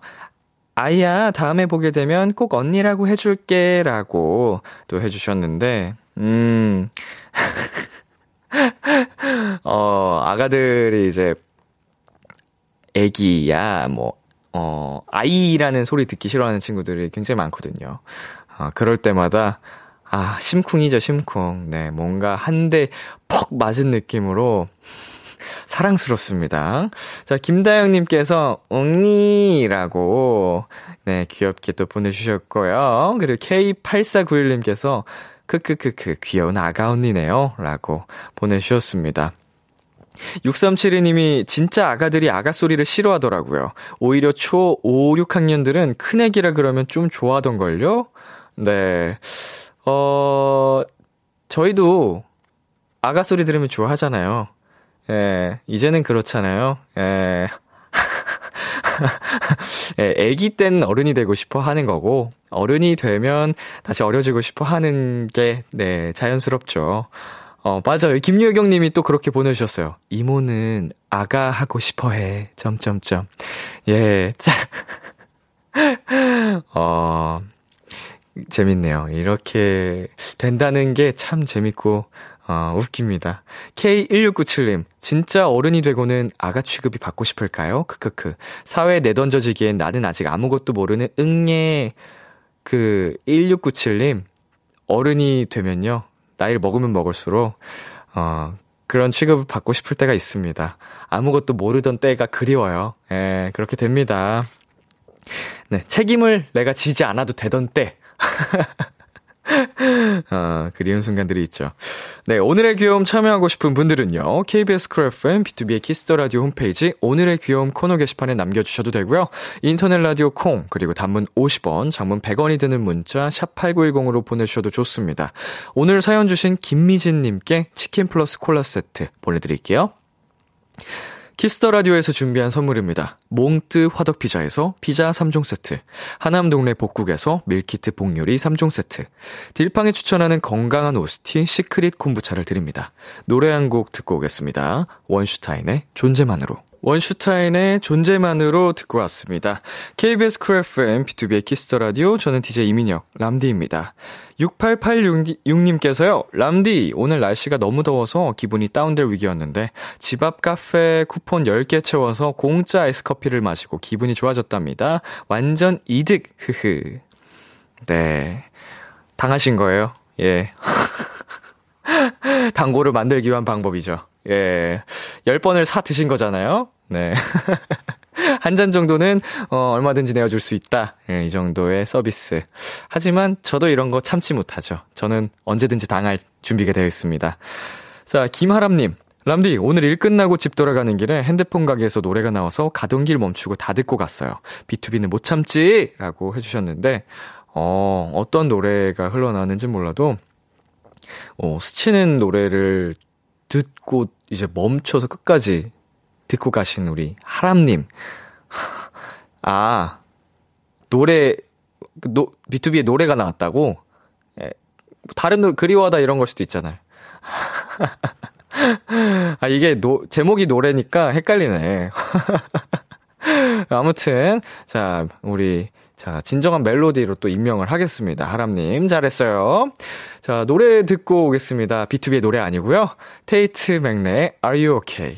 아이야, 다음에 보게 되면 꼭 언니라고 해줄게. 라고 또 해주셨는데, 음, 어, 아가들이 이제, 애기야, 뭐, 어, 아이라는 소리 듣기 싫어하는 친구들이 굉장히 많거든요. 어, 그럴 때마다, 아, 심쿵이죠, 심쿵. 네, 뭔가 한 대 퍽 맞은 느낌으로 사랑스럽습니다. 자, 김다영님께서, 옹니라고, 네, 귀엽게 또 보내주셨고요. 그리고 K8491님께서, 크크크크, 귀여운 아가 언니네요. 라고 보내주셨습니다. 6372님이 진짜 아가들이 아가 소리를 싫어하더라고요. 오히려 초 5, 6학년들은 큰애기라 그러면 좀 좋아하던걸요? 네. 어, 저희도 아가 소리 들으면 좋아하잖아요. 예, 이제는 그렇잖아요. 예. 예, 애기 땐 어른이 되고 싶어 하는 거고, 어른이 되면 다시 어려지고 싶어 하는 게, 네, 자연스럽죠. 어, 맞아요. 김유경 님이 또 그렇게 보내주셨어요. 이모는 아가 하고 싶어 해. 점점점. 예, 자. 어, 재밌네요. 이렇게 된다는 게 참 재밌고, 어, 웃깁니다. K1697님, 진짜 어른이 되고는 아가 취급이 받고 싶을까요? 크크크. 사회에 내던져지기엔 나는 아직 아무것도 모르는 응애. 그, 1697님, 어른이 되면요. 나이를 먹으면 먹을수록, 어, 그런 취급을 받고 싶을 때가 있습니다. 아무것도 모르던 때가 그리워요. 예, 그렇게 됩니다. 네, 책임을 내가 지지 않아도 되던 때. 아, 그리운 순간들이 있죠. 네, 오늘의 귀여움 참여하고 싶은 분들은요, KBS 쿨 FM, B2B의 키스터 라디오 홈페이지, 오늘의 귀여움 코너 게시판에 남겨 주셔도 되고요. 인터넷 라디오 콩, 그리고 단문 50원, 장문 100원이 드는 문자, 샵 8910으로 보내 주셔도 좋습니다. 오늘 사연 주신 김미진 님께 치킨 플러스 콜라 세트 보내 드릴게요. Kiss the Radio에서 준비한 선물입니다. 몽뜨 화덕 피자에서 피자 3종 세트, 하남 동네 복국에서 밀키트 복요리 3종 세트, 딜팡에 추천하는 건강한 오스티 시크릿 콤부차를 드립니다. 노래 한 곡 듣고 오겠습니다. 원슈타인의 존재만으로. 원슈타인의 존재만으로 듣고 왔습니다. KBS 쿨 FM, B2B의 키스터 라디오, 저는 DJ 이민혁, 람디입니다. 6886님께서요, 람디, 오늘 날씨가 너무 더워서 기분이 다운될 위기였는데, 집 앞 카페 쿠폰 10개 채워서 공짜 아이스커피를 마시고 기분이 좋아졌답니다. 완전 이득, 흐흐. 네. 당하신 거예요? 예. 당고를 만들기 위한 방법이죠. 예. 10번을 사 드신 거잖아요? 네. 한 잔 정도는, 어, 얼마든지 내어줄 수 있다. 예, 이 정도의 서비스. 하지만 저도 이런 거 참지 못하죠. 저는 언제든지 당할 준비가 되어 있습니다. 자, 김하람님. 람디, 오늘 일 끝나고 집 돌아가는 길에 핸드폰 가게에서 노래가 나와서 가던 길 멈추고 다 듣고 갔어요. B2B는 못 참지! 라고 해주셨는데, 어, 어떤 노래가 흘러나왔는지 몰라도, 어, 스치는 노래를 듣고 이제 멈춰서 끝까지 듣고 가신 우리 하람님. 아, 노래, 노, B2B의 노래가 나왔다고? 예, 다른 노래, 그리워하다 이런 걸 수도 있잖아요. 아, 이게 노, 제목이 노래니까 헷갈리네. 아무튼, 자, 우리, 자, 진정한 멜로디로 또 임명을 하겠습니다. 하람님, 잘했어요. 자, 노래 듣고 오겠습니다. BTOB의 노래 아니고요 Tate McRae의 r u ok?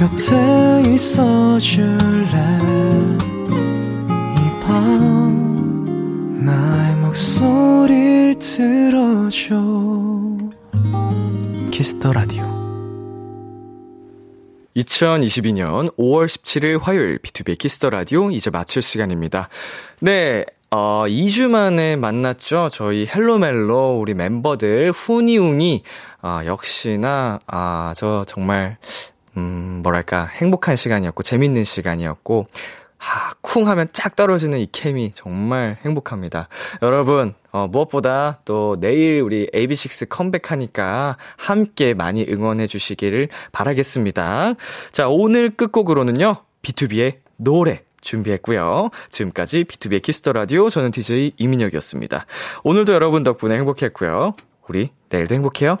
곁에 있어 줄래 이 밤 나의 목소리를 들어줘 Kiss the Radio 2022년 5월 17일 화요일 B2B 키스터 라디오 이제 마칠 시간입니다. 네, 어, 2주 만에 만났죠. 저희 헬로멜로 우리 멤버들 후니웅이 아, 역시나 아, 저 정말 음, 뭐랄까 행복한 시간이었고 재밌는 시간이었고 하, 쿵 하면 쫙 떨어지는 이 케미 정말 행복합니다. 여러분, 어, 무엇보다 또 내일 우리 AB6IX 컴백하니까 함께 많이 응원해 주시기를 바라겠습니다. 자, 오늘 끝곡으로는요, BTOB의 노래 준비했고요. 지금까지 B2B의 키스터 라디오 저는 DJ 이민혁이었습니다. 오늘도 여러분 덕분에 행복했고요. 우리 내일도 행복해요.